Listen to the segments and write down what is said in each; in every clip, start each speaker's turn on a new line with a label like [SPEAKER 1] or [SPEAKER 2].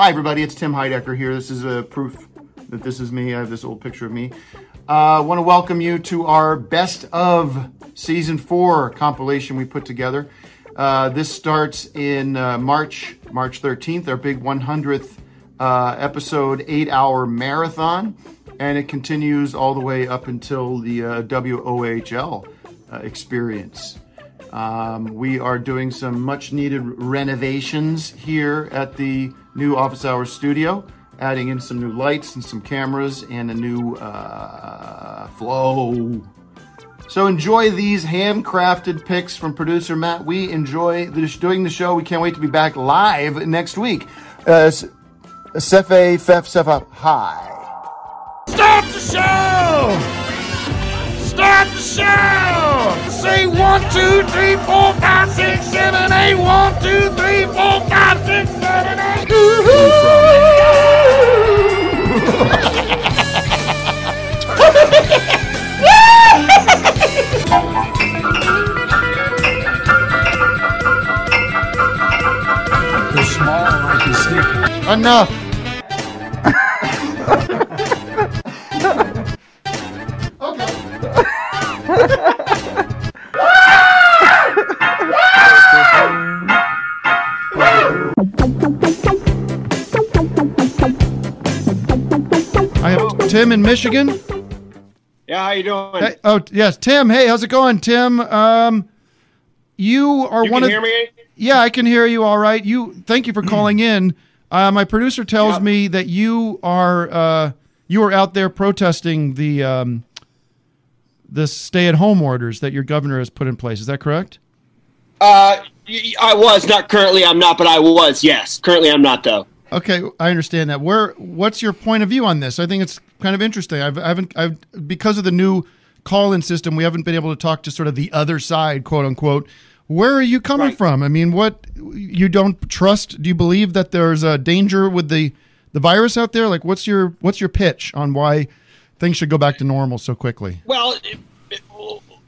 [SPEAKER 1] Hi, everybody. It's Tim Heidecker here. This is a proof that this is me. I have this old picture of me. I uh, want to welcome you to our best of season four compilation we put together. Uh, this starts in uh, March, March 13th, our big 100th uh, episode, eight hour marathon, and it continues all the way up until the uh, WOHL uh, experience. Um, we are doing some much needed renovations here at the new Office Hours studio, adding in some new lights and some cameras and a new uh, flow. So enjoy these handcrafted picks from producer Matt. We enjoy doing the show. We can't wait to be back live next week. Uh, Sefe Fef Sefa Hi.
[SPEAKER 2] Start the show! Start the show! Say one, two, three, four, five, six, seven, eight. One, two, three, four, five, six, seven, eight.
[SPEAKER 1] Enough. I Tim in Michigan.
[SPEAKER 3] Yeah, how you doing?
[SPEAKER 1] Hey, oh yes, Tim. Hey, how's it going, Tim? Um, you are
[SPEAKER 3] you
[SPEAKER 1] one
[SPEAKER 3] can
[SPEAKER 1] of.
[SPEAKER 3] hear me?
[SPEAKER 1] Yeah, I can hear you all right. You. Thank you for calling in. Uh, my producer tells
[SPEAKER 3] Yep.
[SPEAKER 1] me that you are uh, you are out there protesting the um, the stay-at-home orders that your governor has put in place. Is that correct?
[SPEAKER 3] Uh, I was not currently. I'm not, but I was. Yes, currently I'm not though.
[SPEAKER 1] Okay, I understand that. Where what's your point of view on this? I think it's kind of interesting. I've, I haven't I've because of the new call-in system, we haven't been able to talk to sort of the other side, quote unquote. Where are you coming
[SPEAKER 3] Right.
[SPEAKER 1] from? I mean, what you don't trust? Do you believe that there's a danger with the the virus out there? Like, what's your what's your pitch on why things should go back to normal so quickly?
[SPEAKER 3] Well, it, it-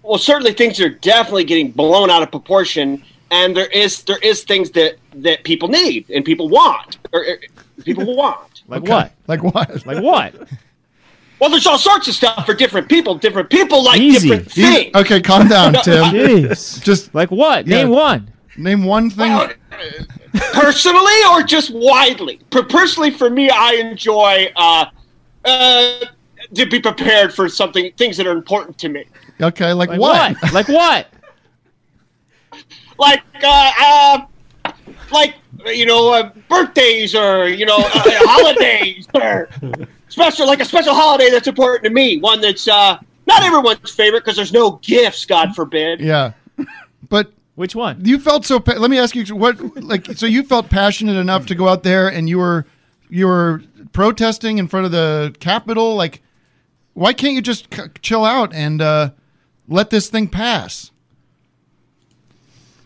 [SPEAKER 3] well, certainly things are definitely getting blown out of proportion, and there is there is things that that people need and people want or, or people want.
[SPEAKER 4] Like
[SPEAKER 1] Okay.
[SPEAKER 4] what?
[SPEAKER 1] Like what?
[SPEAKER 4] Like what?
[SPEAKER 3] Well, there's all sorts of stuff for different people. Different people like
[SPEAKER 4] Easy.
[SPEAKER 3] different
[SPEAKER 1] You-
[SPEAKER 3] things.
[SPEAKER 1] okay, calm down, Tim.
[SPEAKER 4] Jeez.
[SPEAKER 1] Just
[SPEAKER 4] Like what?
[SPEAKER 1] Yeah.
[SPEAKER 4] Name one.
[SPEAKER 1] name one thing.
[SPEAKER 3] Well, personally or just widely? Personally, for me, I enjoy uh, uh, to be prepared for something, things that are important to me.
[SPEAKER 1] Okay, like,
[SPEAKER 4] Like
[SPEAKER 1] what?
[SPEAKER 4] what? like what?
[SPEAKER 3] like uh, uh like you know uh, birthdays or you know uh, holidays or special like a special holiday that's important to me one that's uh not everyone's favorite because there's no gifts god forbid.
[SPEAKER 1] Yeah, but
[SPEAKER 4] Which one?
[SPEAKER 1] you felt so pa- let me ask you what like so you felt passionate enough to go out there and you were you were protesting in front of the capitol? Like why can't you just c- chill out and uh let this thing pass?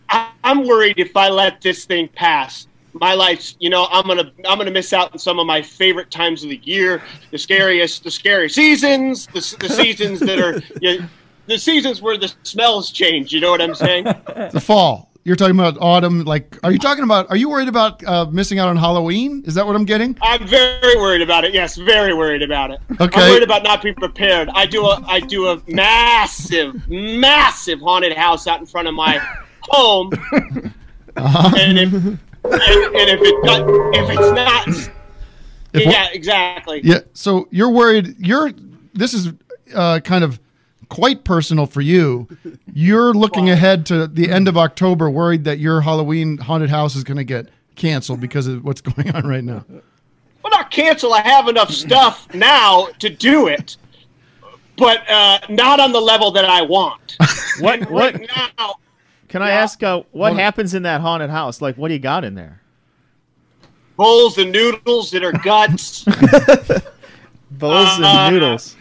[SPEAKER 3] I- i'm worried if i let this thing pass my life's you know i'm gonna i'm gonna miss out on some of my favorite times of the year the scariest the scary seasons the, the seasons that are you know, the seasons where the smells change you know what i'm saying
[SPEAKER 1] the fall you're talking about autumn like are you talking about are you worried about uh missing out on halloween is that what i'm getting
[SPEAKER 3] I'm very worried about it. Yes, very worried about it.
[SPEAKER 1] Okay.
[SPEAKER 3] I'm worried about not being prepared. I do a I do a massive, massive haunted house out in front of my home, and if and, and if it got, if it's not,
[SPEAKER 1] If-
[SPEAKER 3] yeah, exactly.
[SPEAKER 1] Yeah. So you're worried. You're. This is uh, kind of quite personal for you. You're looking ahead to the end of October, worried that your Halloween haunted house is going to get canceled because of what's going on right now.
[SPEAKER 3] Well, not cancel. I have enough stuff now to do it, but uh, not on the level that I want.
[SPEAKER 4] What? What?
[SPEAKER 3] Right now,
[SPEAKER 4] Can I ask? Uh, what
[SPEAKER 1] Hold-
[SPEAKER 4] happens in that haunted house? Like, what do you got in there?
[SPEAKER 3] bowls and noodles that are guts.
[SPEAKER 4] Bowls
[SPEAKER 3] Uh,
[SPEAKER 4] and noodles.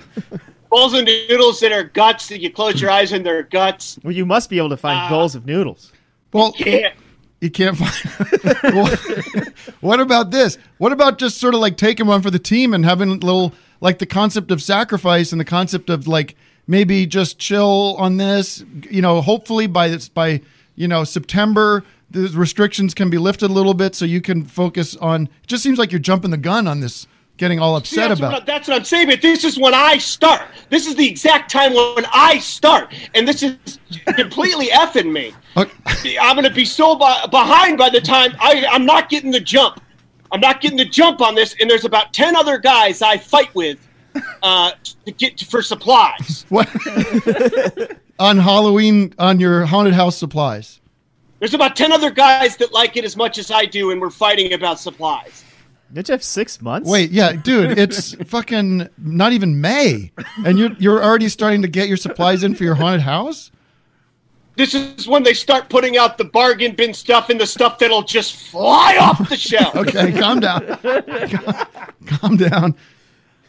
[SPEAKER 3] bowls and noodles that are guts that you close your eyes and they're guts.
[SPEAKER 4] Well, you must be able to find
[SPEAKER 3] uh,
[SPEAKER 4] bowls of noodles.
[SPEAKER 1] Well,
[SPEAKER 3] Yeah.
[SPEAKER 1] you can't find. Well, what about this? What about just sort of like taking one for the team and having a little like the concept of sacrifice and the concept of like maybe just chill on this. You know, hopefully by this by you know September the restrictions can be lifted a little bit so you can focus on. It just seems like you're jumping the gun on this, getting all
[SPEAKER 3] See,
[SPEAKER 1] upset
[SPEAKER 3] that's,
[SPEAKER 1] about.
[SPEAKER 3] what, that's what I'm saying. But this is when I start. This is the exact time when I start, and this is completely effing me.
[SPEAKER 1] Okay.
[SPEAKER 3] I'm going to be so be- behind by the time I, I'm not getting the jump. I'm not getting the jump on this, and there's about ten other guys I fight with uh, to get for supplies.
[SPEAKER 1] What on Halloween on your haunted house supplies?
[SPEAKER 3] There's about ten other guys that like it as much as I do, and we're fighting about supplies.
[SPEAKER 4] Did you have six months?
[SPEAKER 1] Wait, yeah, dude, it's fucking not even May, and you're you're already starting to get your supplies in for your haunted house.
[SPEAKER 3] This is when they start putting out the bargain bin stuff and the stuff that'll just fly off the shelf.
[SPEAKER 1] Okay, calm down, calm, calm down.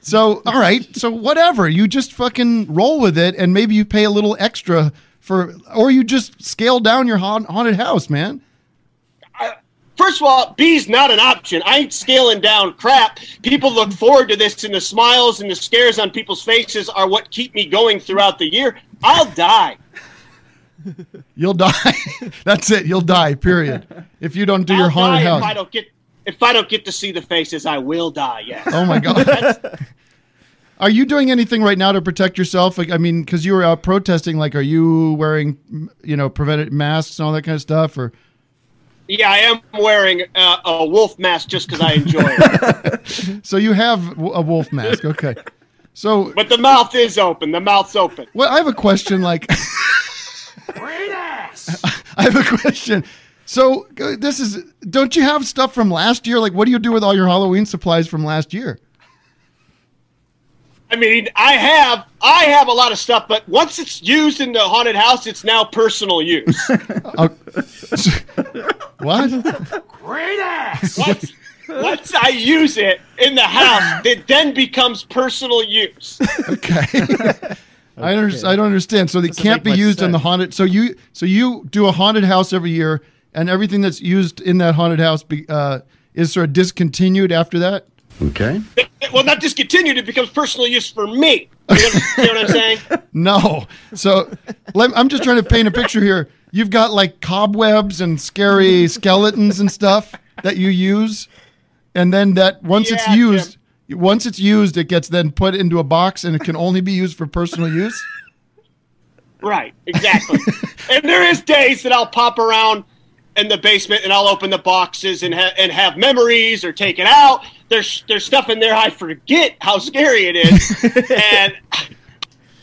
[SPEAKER 1] So, all right, so whatever, you just fucking roll with it, and maybe you pay a little extra for, or you just scale down your haunted house, man.
[SPEAKER 3] First of all, B's not an option. I ain't scaling down crap. People look forward to this, and the smiles and the scares on people's faces are what keep me going throughout the year. I'll die.
[SPEAKER 1] You'll die. That's it. You'll die. Period. If you don't do
[SPEAKER 3] I'll
[SPEAKER 1] your haunted house.
[SPEAKER 3] if I don't get if I don't get to see the faces. I will die. Yes.
[SPEAKER 1] Oh my god. Are you doing anything right now to protect yourself? Like, I mean, because you were out protesting. Like, are you wearing, you know, preventive masks and all that kind of stuff? Or
[SPEAKER 3] Yeah, I am wearing uh, a wolf mask just because I enjoy it.
[SPEAKER 1] so you have a wolf mask? Okay. So,
[SPEAKER 3] but the mouth is open. The mouth's open.
[SPEAKER 1] well, I have a question. Like, I have a question. So uh, this is. Don't you have stuff from last year? Like, what do you do with all your Halloween supplies from last year?
[SPEAKER 3] I mean, I have I have a lot of stuff, but once it's used in the haunted house, it's now personal use.
[SPEAKER 1] Uh, what?
[SPEAKER 3] once, once I use it in the house, it then becomes personal use.
[SPEAKER 1] Okay. I, under, I don't understand. So they
[SPEAKER 4] Doesn't
[SPEAKER 1] can't be
[SPEAKER 4] much
[SPEAKER 1] used in the haunted. So you so you do a haunted house every year, and everything that's used in that haunted house be, uh, is sort of discontinued after that.
[SPEAKER 5] Okay.
[SPEAKER 3] well, not discontinued; it becomes personal use for me. You know, you know what I'm saying?
[SPEAKER 1] No. So let, I'm just trying to paint a picture here. You've got like cobwebs and scary skeletons and stuff that you use, and then that once it's
[SPEAKER 3] Yeah,
[SPEAKER 1] used, once it's used, it gets then put into a box, and it can only be used for personal use.
[SPEAKER 3] Right, exactly. and there is days that I'll pop around in the basement and I'll open the boxes and ha- and have memories or take it out. There's there's stuff in there I forget how scary it is, and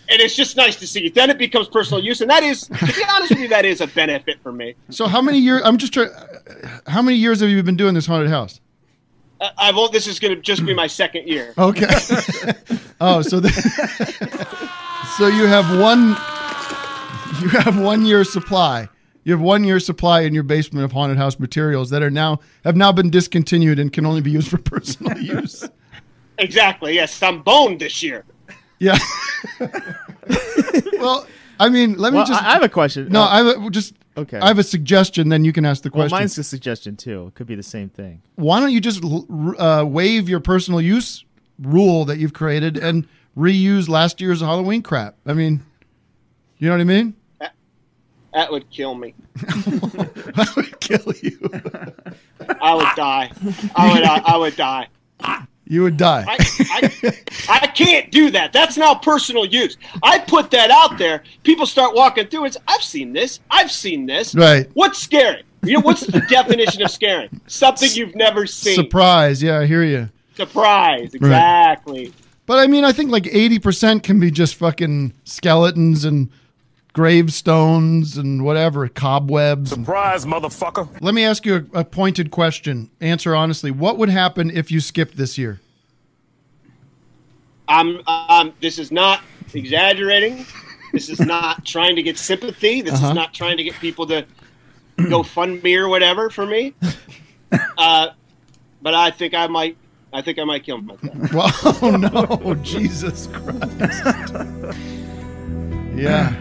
[SPEAKER 3] and it's just nice to see. Then it becomes personal use, and that is, to be honest with you, that is a benefit for me.
[SPEAKER 1] So how many years? I'm just trying. How many years have you been doing this haunted house?
[SPEAKER 3] I, I won't. This is going to just be my second year.
[SPEAKER 1] Okay. oh, so the, so you have one you have one year supply. You have one year supply in your basement of haunted house materials that are now have now been discontinued and can only be used for personal use.
[SPEAKER 3] Exactly. Yes, I'm boned this year.
[SPEAKER 1] Yeah. well, I mean, let me
[SPEAKER 4] Well,
[SPEAKER 1] just
[SPEAKER 4] I I have a question.
[SPEAKER 1] No,
[SPEAKER 4] Uh,
[SPEAKER 1] I have a, just
[SPEAKER 4] Okay.
[SPEAKER 1] I have a suggestion then you can ask the question.
[SPEAKER 4] well,
[SPEAKER 1] question.
[SPEAKER 4] mine's a suggestion too. It could be the same thing.
[SPEAKER 1] Why don't you just uh, waive your personal use rule that you've created and reuse last year's Halloween crap? I mean, you know what I mean?
[SPEAKER 3] That would kill me.
[SPEAKER 1] I would kill you.
[SPEAKER 3] I would die. I would. I, I would die.
[SPEAKER 1] You would die.
[SPEAKER 3] I, I, I can't do that. That's now personal use. I put that out there. People start walking through. It's I've seen this. I've seen this.
[SPEAKER 1] Right.
[SPEAKER 3] What's scary? You know what's the definition of scary? Something you've never seen.
[SPEAKER 1] Surprise. Yeah, I hear you.
[SPEAKER 3] Surprise. Exactly.
[SPEAKER 1] But I mean, I think like 80% can be just fucking skeletons and gravestones and whatever, cobwebs.
[SPEAKER 5] Surprise, motherfucker.
[SPEAKER 1] Let me ask you a, a pointed question. Answer honestly. What would happen if you skipped this year?
[SPEAKER 3] I'm. Um. This is not exaggerating. This is not trying to get sympathy. This
[SPEAKER 1] Uh-huh.
[SPEAKER 3] is not trying to get people to go fund me or whatever for me. Uh, but I think I might. I think I might kill myself.
[SPEAKER 1] Well, oh no, Jesus Christ. Yeah.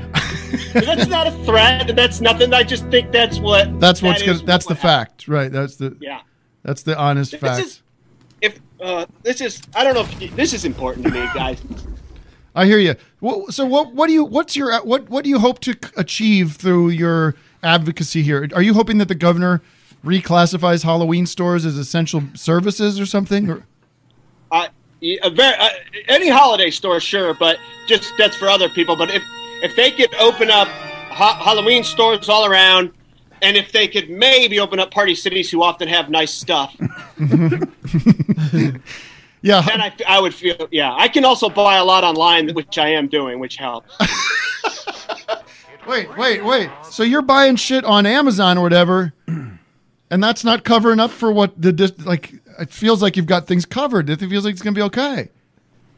[SPEAKER 3] That's not a threat. That's nothing. I just think that's what.
[SPEAKER 1] That's what's
[SPEAKER 3] that
[SPEAKER 1] good. That's the
[SPEAKER 3] happened.
[SPEAKER 1] fact, right? That's the
[SPEAKER 3] Yeah.
[SPEAKER 1] that's the honest
[SPEAKER 3] This
[SPEAKER 1] fact.
[SPEAKER 3] is. If uh, this is, I don't know if you, this is important to me, guys.
[SPEAKER 1] I hear you. Well, so what? What do you? What's your? What? What do you hope to achieve through your advocacy here. Are you hoping that the governor reclassifies Halloween stores as essential services or something? Or
[SPEAKER 3] Uh, y- a ver uh, any holiday store, sure, but just that's for other people. But if if they could open up ha- Halloween stores all around, and if they could maybe open up party cities who often have nice stuff,
[SPEAKER 1] yeah,
[SPEAKER 3] then I, I would feel yeah. I can also buy a lot online, which I am doing, which helps.
[SPEAKER 1] wait, wait, wait. So you're buying shit on Amazon or whatever, and that's not covering up for what the dis- like. It feels like you've got things covered. It feels like it's gonna be okay.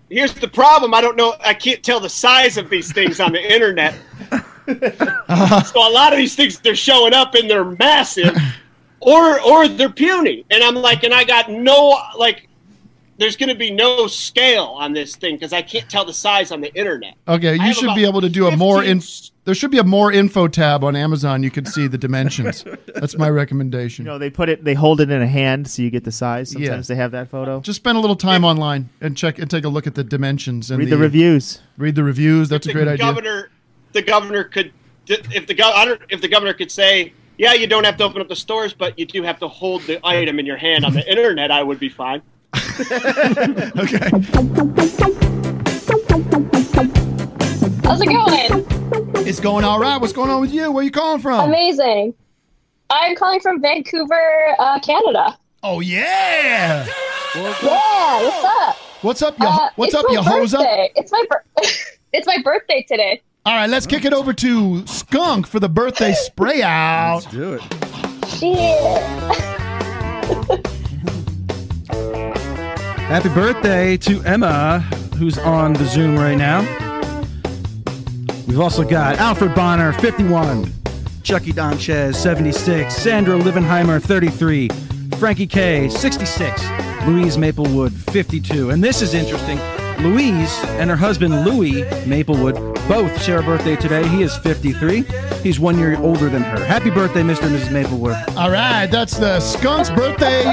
[SPEAKER 3] Here's the problem: I don't know. I can't tell the size of these things on the internet. so a lot of these things they're showing up and they're massive, or or they're puny, and I'm like, and I got no like. There's going to be no scale on this thing because I can't tell the size on the internet.
[SPEAKER 1] Okay, you should be able to do a more in.
[SPEAKER 3] 15
[SPEAKER 1] There should be a more info tab on Amazon. You could see the dimensions. That's my recommendation.
[SPEAKER 4] You know, they put it, they hold it in a hand so you get the size. Sometimes
[SPEAKER 1] Yeah.
[SPEAKER 4] they have that photo.
[SPEAKER 1] Just spend a little time online and check and take a look at the dimensions and
[SPEAKER 4] Read the reviews.
[SPEAKER 1] Read the reviews. That's a
[SPEAKER 3] the
[SPEAKER 1] great idea.
[SPEAKER 3] governor, the governor could, if the gov, if the governor could say, yeah, you don't have to open up the stores, but you do have to hold the item in your hand on the internet. I would be fine.
[SPEAKER 1] Okay.
[SPEAKER 5] How's it going?
[SPEAKER 1] It's going all right. What's going on with you? Where you calling from?
[SPEAKER 5] Amazing. I'm calling from Vancouver, uh, Canada.
[SPEAKER 1] Oh yeah.
[SPEAKER 5] Yeah, what's up?
[SPEAKER 1] What's up, you?
[SPEAKER 5] Uh,
[SPEAKER 1] what's up,
[SPEAKER 5] my
[SPEAKER 1] you hose up?
[SPEAKER 5] birthday. It's my bir- it's my birthday today.
[SPEAKER 1] All right, let's kick it over to Skunk for the birthday spray out.
[SPEAKER 6] Let's do it.
[SPEAKER 5] Shit.
[SPEAKER 6] Happy birthday to Emma, who's on the Zoom right now. We've also got Alfred Bonner, 51, Chucky Donchez, 76, Sandra Livenheimer, 33, Frankie K, 66, Louise Maplewood, 52. And this is interesting. Louise and her husband Louis Maplewood both share a birthday today. He is 53. He's one year older than her. Happy birthday, Mr. and Mrs. Maplewood.
[SPEAKER 1] All right, that's the Skunk's birthday.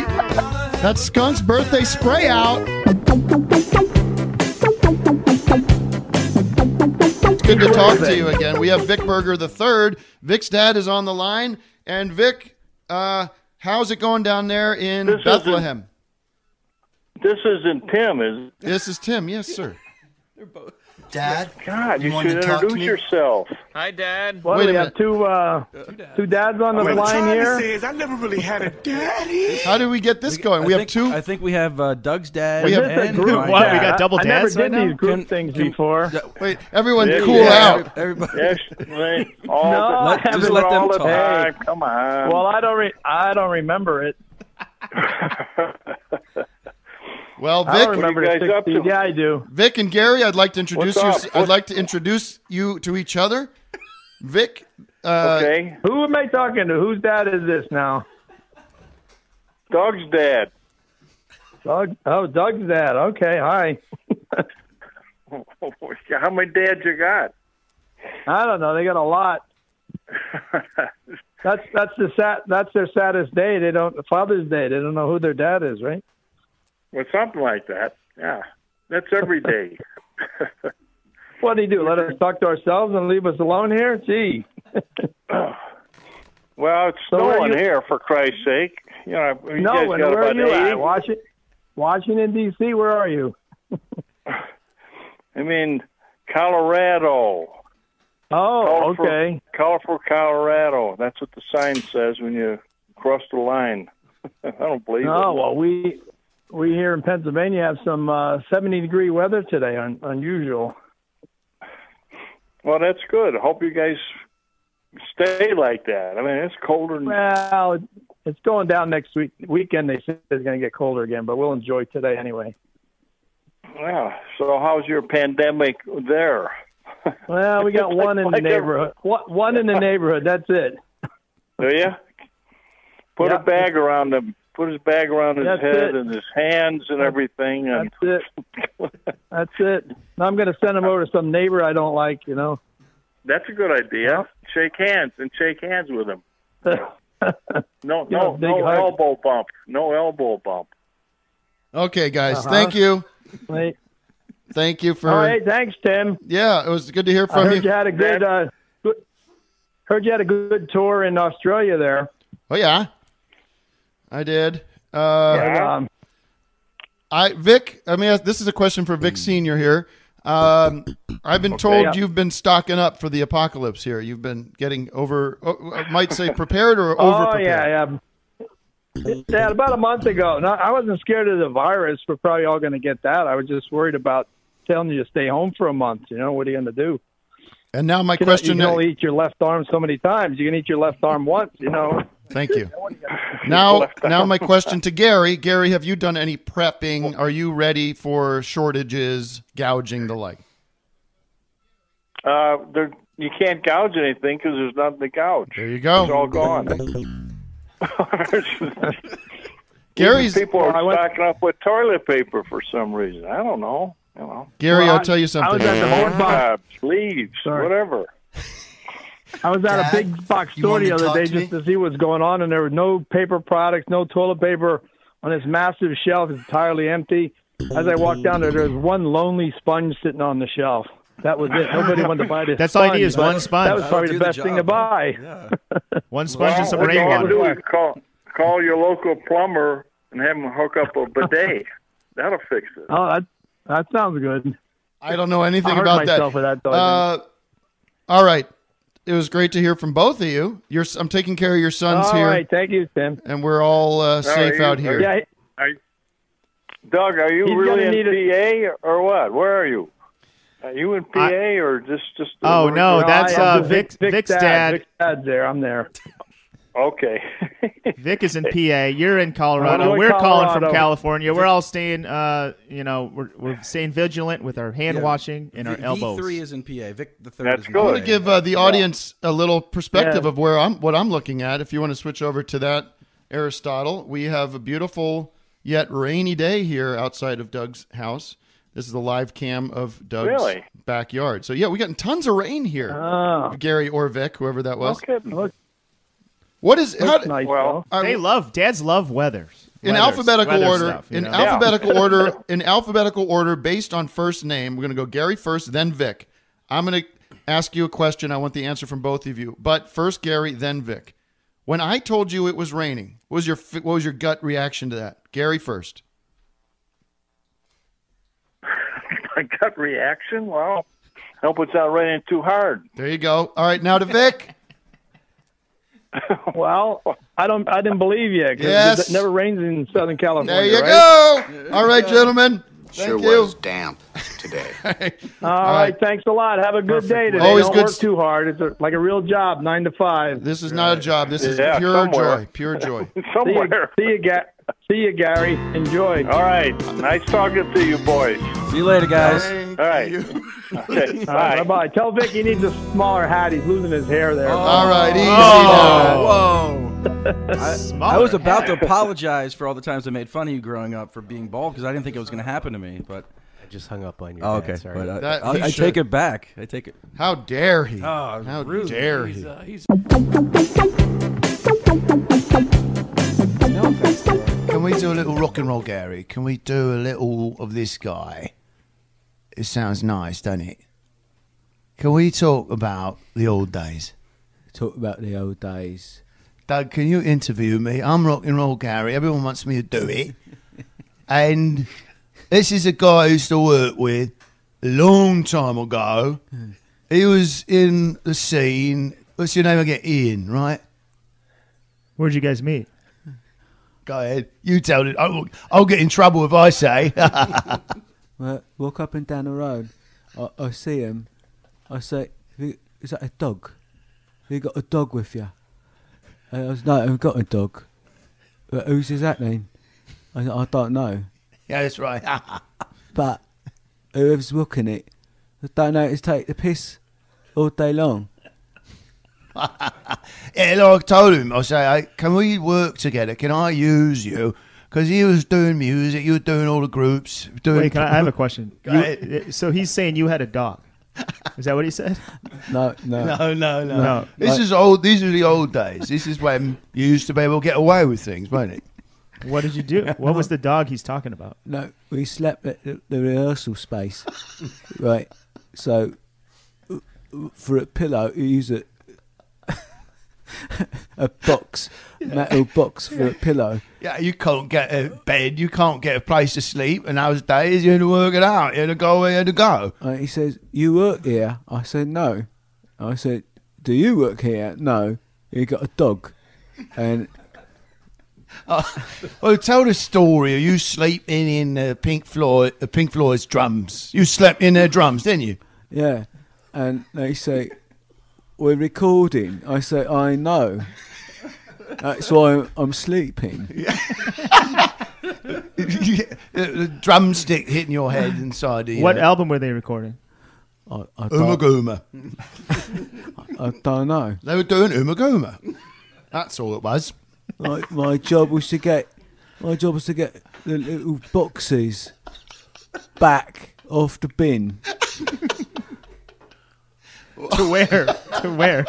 [SPEAKER 1] That's Skunk's birthday spray out. It's good to talk to you again. We have Vic Berger the third. Vic's dad is on the line, and Vic, uh, how's it going down there in
[SPEAKER 7] This isn't-
[SPEAKER 1] Bethlehem?
[SPEAKER 7] This isn't Tim, is
[SPEAKER 1] This is Tim. Yes, sir.
[SPEAKER 8] Dad,
[SPEAKER 7] God, you,
[SPEAKER 8] You
[SPEAKER 7] should
[SPEAKER 8] to talk to
[SPEAKER 7] introduce yourself.
[SPEAKER 9] Hi, Dad.
[SPEAKER 10] What
[SPEAKER 1] Wait
[SPEAKER 10] do
[SPEAKER 1] a
[SPEAKER 10] we
[SPEAKER 1] minute.
[SPEAKER 10] have two uh, two dads on the line here?
[SPEAKER 2] is, I never really had a daddy.
[SPEAKER 1] How do we get this going? We
[SPEAKER 6] I
[SPEAKER 1] have two.
[SPEAKER 6] I think we have uh, Doug's dad.
[SPEAKER 1] We have-
[SPEAKER 10] Is this
[SPEAKER 6] and
[SPEAKER 10] group
[SPEAKER 6] Ryan's
[SPEAKER 4] What, we got double dads.
[SPEAKER 10] I never did
[SPEAKER 4] right
[SPEAKER 10] these group
[SPEAKER 6] Can-
[SPEAKER 10] things
[SPEAKER 6] can-
[SPEAKER 10] before.
[SPEAKER 1] Wait, everyone,
[SPEAKER 7] Yeah,
[SPEAKER 1] cool
[SPEAKER 7] yeah.
[SPEAKER 1] out.
[SPEAKER 6] Everybody,
[SPEAKER 7] Yes, they- all
[SPEAKER 10] No,
[SPEAKER 7] the,
[SPEAKER 10] I
[SPEAKER 6] Let- just let them
[SPEAKER 7] all the
[SPEAKER 6] talk.
[SPEAKER 7] Come on.
[SPEAKER 10] Well, I don't re- I don't remember it.
[SPEAKER 1] Well,
[SPEAKER 10] I
[SPEAKER 1] Vic,
[SPEAKER 10] remember
[SPEAKER 7] you
[SPEAKER 10] the
[SPEAKER 7] guys up to?
[SPEAKER 10] Yeah, I do.
[SPEAKER 1] Vic and Gary, I'd like to introduce you.
[SPEAKER 7] Up?
[SPEAKER 1] I'd like to introduce you to each other. Vic, uh,
[SPEAKER 7] okay,
[SPEAKER 10] Who am I talking to? Whose dad is this now?
[SPEAKER 7] Doug's dad.
[SPEAKER 10] Doug. Oh, Doug's dad. Okay, hi.
[SPEAKER 7] How many dads you got?
[SPEAKER 10] I don't know. They got a lot. That's that's the sad. That's their saddest day. They don't Father's Day. They don't know who their dad is, right?
[SPEAKER 7] Well, something like that. Yeah, that's every day.
[SPEAKER 10] What do you do? Let us talk to ourselves and leave us alone here? Gee.
[SPEAKER 7] well, it's
[SPEAKER 10] So
[SPEAKER 7] snowing
[SPEAKER 10] you-
[SPEAKER 7] here, for Christ's sake. You know, you
[SPEAKER 10] no,
[SPEAKER 7] guys got
[SPEAKER 10] where are you
[SPEAKER 7] 80.
[SPEAKER 10] at? Washington, Washington D.C. Where are you?
[SPEAKER 7] I mean, Colorado.
[SPEAKER 10] Oh,
[SPEAKER 7] Colorful-
[SPEAKER 10] okay.
[SPEAKER 7] Colorful Colorado. That's what the sign says when you cross the line. I don't believe
[SPEAKER 10] No,
[SPEAKER 7] it.
[SPEAKER 10] well, we we here in Pennsylvania have some uh, 70 degree weather today, un- unusual.
[SPEAKER 7] Well, that's good. I hope you guys stay like that. I mean, it's colder. Than,
[SPEAKER 10] Well, it's going down next week. Weekend they said it's going to get colder again, but we'll enjoy today anyway.
[SPEAKER 7] yeah. So, how's your pandemic there?
[SPEAKER 10] Well, we got one in the neighborhood. One, one in the neighborhood. That's it.
[SPEAKER 7] Do you? Put
[SPEAKER 10] Yeah.
[SPEAKER 7] a bag around him. Put his bag around his
[SPEAKER 10] That's
[SPEAKER 7] head
[SPEAKER 10] it.
[SPEAKER 7] and his hands and everything. And
[SPEAKER 10] That's it. That's it. I'm going to send him over to some neighbor I don't like. You know.
[SPEAKER 7] that's a good idea. Shake hands and shake hands with him. No, no, no
[SPEAKER 10] hug.
[SPEAKER 7] elbow bump. No elbow bump.
[SPEAKER 1] okay, guys,
[SPEAKER 10] Uh-huh.
[SPEAKER 1] thank you.
[SPEAKER 10] Wait.
[SPEAKER 1] Thank you for.
[SPEAKER 10] All right. Thanks, Tim.
[SPEAKER 1] Yeah, it was good to hear
[SPEAKER 10] I
[SPEAKER 1] from
[SPEAKER 10] heard
[SPEAKER 1] you.
[SPEAKER 10] you had a good. Uh, good heard you had a good tour in Australia there.
[SPEAKER 1] Oh yeah, I did. Uh,
[SPEAKER 10] Yeah. Um,
[SPEAKER 1] I Vic. I mean, this is a question for Vic Senior here. Um, I've been told
[SPEAKER 10] yeah.
[SPEAKER 1] you've been stocking up for the apocalypse here. You've been getting over, oh, I might say, prepared or over
[SPEAKER 10] Oh yeah, yeah. Yeah, about a month ago. No, I wasn't scared of the virus. We're probably all going to get that. I was just worried about telling you to stay home for a month. You know, what are you going to do?
[SPEAKER 1] And now my
[SPEAKER 10] You, know, you
[SPEAKER 1] question.
[SPEAKER 10] can only eat your left arm so many times. You can eat your left arm once. You know.
[SPEAKER 1] Thank you. Now, now my question to Gary. Gary, have you done any prepping? Are you ready for shortages, gouging, the like?
[SPEAKER 7] Uh, there, you can't gouge anything because there's nothing to gouge.
[SPEAKER 1] There you go.
[SPEAKER 7] It's all gone.
[SPEAKER 1] Gary's-
[SPEAKER 7] people are
[SPEAKER 10] Well, I went-
[SPEAKER 7] stocking up with toilet paper for some reason. I don't know. You know,
[SPEAKER 1] Gary,
[SPEAKER 10] Well,
[SPEAKER 1] I'll tell you
[SPEAKER 10] I
[SPEAKER 1] something.
[SPEAKER 10] was at the horn box.
[SPEAKER 7] tabs, leaves,
[SPEAKER 10] Sorry.
[SPEAKER 7] whatever.
[SPEAKER 10] I was at
[SPEAKER 8] Dad,
[SPEAKER 10] a big box store the other day
[SPEAKER 8] to me?
[SPEAKER 10] just to see what's going on, and there were no paper products, no toilet paper on this massive shelf. It's entirely empty. As I walked down there, there was one lonely sponge sitting on the shelf. That was it. Nobody wanted to buy this.
[SPEAKER 4] That's all you
[SPEAKER 10] sponge.
[SPEAKER 4] need is one sponge.
[SPEAKER 10] That was probably the best
[SPEAKER 11] the
[SPEAKER 10] thing to buy.
[SPEAKER 11] Yeah.
[SPEAKER 4] One sponge and some
[SPEAKER 7] what you
[SPEAKER 4] rainwater.
[SPEAKER 7] do is call call your local plumber and have him hook up a bidet. That'll fix it.
[SPEAKER 10] Oh, that that sounds good.
[SPEAKER 1] I don't know anything
[SPEAKER 10] I
[SPEAKER 1] about
[SPEAKER 10] myself
[SPEAKER 1] that.
[SPEAKER 10] with that. Though,
[SPEAKER 1] Uh, all right. It was great to hear from both of you. You're, I'm taking care of your sons
[SPEAKER 10] All
[SPEAKER 1] here,
[SPEAKER 10] right, thank you, Tim.
[SPEAKER 1] and we're all uh, safe
[SPEAKER 7] you-
[SPEAKER 1] out here.
[SPEAKER 10] Yeah,
[SPEAKER 7] Doug, are you
[SPEAKER 10] He's
[SPEAKER 7] really
[SPEAKER 10] gonna
[SPEAKER 7] in
[SPEAKER 10] need
[SPEAKER 7] PA or what? Where are you? Are you in PA or just just?
[SPEAKER 4] Oh, no,
[SPEAKER 10] No,
[SPEAKER 4] that's uh, Vic, Vic's dad.
[SPEAKER 10] Vic's dad's there. I'm there.
[SPEAKER 7] Okay.
[SPEAKER 4] Vic is in PA. You're in Colorado.
[SPEAKER 10] I'm
[SPEAKER 4] We're calling from California. We're all staying. Uh, you know, we're, we're staying vigilant with our hand
[SPEAKER 6] Yeah.
[SPEAKER 4] washing and our
[SPEAKER 6] V-
[SPEAKER 4] elbows.
[SPEAKER 6] V3 is in PA. Vic the third
[SPEAKER 7] That's
[SPEAKER 6] is in
[SPEAKER 7] good.
[SPEAKER 1] I
[SPEAKER 6] PA.
[SPEAKER 1] want to give uh, the audience a little perspective
[SPEAKER 10] Yeah.
[SPEAKER 1] of where I'm, what I'm looking at. If you want to switch over to that, Aristotle, we have a beautiful yet rainy day here outside of Doug's house. This is the live cam of Doug's
[SPEAKER 7] Really?
[SPEAKER 1] backyard. So yeah, we got tons of rain here.
[SPEAKER 10] Oh,
[SPEAKER 1] Gary or Vic, whoever that was.
[SPEAKER 7] Okay.
[SPEAKER 10] Look,
[SPEAKER 1] What is how,
[SPEAKER 10] nice.
[SPEAKER 7] Well,
[SPEAKER 10] though.
[SPEAKER 1] uh,
[SPEAKER 4] They love dads love weather.
[SPEAKER 1] in
[SPEAKER 4] weathers-
[SPEAKER 1] alphabetical
[SPEAKER 4] weather
[SPEAKER 1] order?
[SPEAKER 4] stuff,
[SPEAKER 1] in
[SPEAKER 4] know?
[SPEAKER 1] alphabetical order, in alphabetical order, based on first name, we're going to go Gary first, then Vic. I'm going to ask you a question. I want the answer from both of you, but first Gary, then Vic. When I told you it was raining, what was your what was your gut reaction to that? Gary first.
[SPEAKER 7] my gut reaction. Well, hope it's not raining too hard.
[SPEAKER 1] There you go. All right, now to Vic.
[SPEAKER 10] Well, I don't. I didn't believe you. 'cause
[SPEAKER 1] Yes.
[SPEAKER 10] It never rains in Southern California.
[SPEAKER 1] There you
[SPEAKER 10] right?
[SPEAKER 1] go. All right, gentlemen. Thank
[SPEAKER 8] sure
[SPEAKER 1] you.
[SPEAKER 8] was damp today.
[SPEAKER 10] All right. Thanks a lot. Have a good day today.
[SPEAKER 1] Always
[SPEAKER 10] don't
[SPEAKER 1] good
[SPEAKER 10] work too hard. It's a, like a real job, nine to five.
[SPEAKER 1] This is not a job. This is
[SPEAKER 7] Yeah,
[SPEAKER 1] pure
[SPEAKER 7] somewhere.
[SPEAKER 1] joy. Pure joy.
[SPEAKER 10] See you,
[SPEAKER 7] Somewhere.
[SPEAKER 10] see you, Ga- see you, Gary. Enjoy.
[SPEAKER 7] All right. Nice talking to you, boys.
[SPEAKER 6] See you later, guys.
[SPEAKER 7] All right. Okay,
[SPEAKER 10] Bye
[SPEAKER 7] bye.
[SPEAKER 10] bye. Tell Vic he needs a smaller hat. He's losing his hair there.
[SPEAKER 1] All right, easy
[SPEAKER 4] Oh.
[SPEAKER 1] now.
[SPEAKER 6] Whoa. I was about to apologize for all the times I made fun of you growing up for being bald because I didn't think it was going to happen to me. But
[SPEAKER 9] I just hung up on you.
[SPEAKER 6] oh, okay,
[SPEAKER 9] sorry.
[SPEAKER 6] but I,
[SPEAKER 1] That-
[SPEAKER 6] I, I take it back. I take it.
[SPEAKER 1] How dare he?
[SPEAKER 6] Oh,
[SPEAKER 1] How
[SPEAKER 6] rude.
[SPEAKER 1] dare
[SPEAKER 9] he's,
[SPEAKER 1] he?
[SPEAKER 9] uh, he's
[SPEAKER 8] Can we do a little rock and roll, Gary? Can we do a little of this guy? It sounds nice, doesn't it? Can we talk about the old days?
[SPEAKER 9] talk about the old days.
[SPEAKER 8] Doug, can you interview me? I'm rock and roll Gary. Everyone wants me to do it. and this is a guy I used to work with a long time ago. He was in the scene. What's your name again? Ian, right?
[SPEAKER 4] Where'd you guys meet?
[SPEAKER 8] Go ahead. You tell it. I'll, I'll get in trouble if I say.
[SPEAKER 9] Well, walk up and down the road. I, I see him. I say, "Is that a dog? Have you got a dog with you?" And I was, "No, I've got a dog." But whose is that then? I, I don't know.
[SPEAKER 8] yeah, that's right.
[SPEAKER 9] But whoever's walking it, I don't know. It's take the piss all day long.
[SPEAKER 8] Yeah, like I told him, I say, hey, can we work together? Can I use you? Because he was doing music, you were doing all the groups. Doing
[SPEAKER 4] Wait, can I, I have a question. You- so he's saying you had a dog. Is that what he said?
[SPEAKER 9] No, no.
[SPEAKER 8] No, no, no.
[SPEAKER 4] No.
[SPEAKER 8] This is old. These are the old days. This is when you used to be able to get away with things, wasn't it?
[SPEAKER 4] What did you do? What was the dog he's talking about?
[SPEAKER 9] No, we slept at the, the rehearsal space, right? So, uh, for a pillow, you use it. a box, metal box for a pillow.
[SPEAKER 1] Yeah, you can't get a bed, you can't get a place to sleep, and those days you had to work it out. You had to go where you had to go.
[SPEAKER 9] And he says, "You work here?" I said, "No." I said, "Do you work here?" No. You got a dog, and
[SPEAKER 1] Well, tell the story of you sleeping in uh, Pink Floyd, uh, Pink Floyd's drums. You slept in their drums, didn't you?
[SPEAKER 9] yeah, and they say, "We're recording." I say, "I know." That's why I'm, I'm sleeping.
[SPEAKER 1] the drumstick hitting your head inside the.
[SPEAKER 4] What
[SPEAKER 1] uh,
[SPEAKER 4] album were they recording?
[SPEAKER 9] I, I,
[SPEAKER 1] Uma
[SPEAKER 9] don't,
[SPEAKER 1] Gooma.
[SPEAKER 9] I don't know.
[SPEAKER 1] They were doing Ummagumma. That's all it was.
[SPEAKER 9] my, my job was to get my job was to get the little boxes back off the bin.
[SPEAKER 4] to where? to where?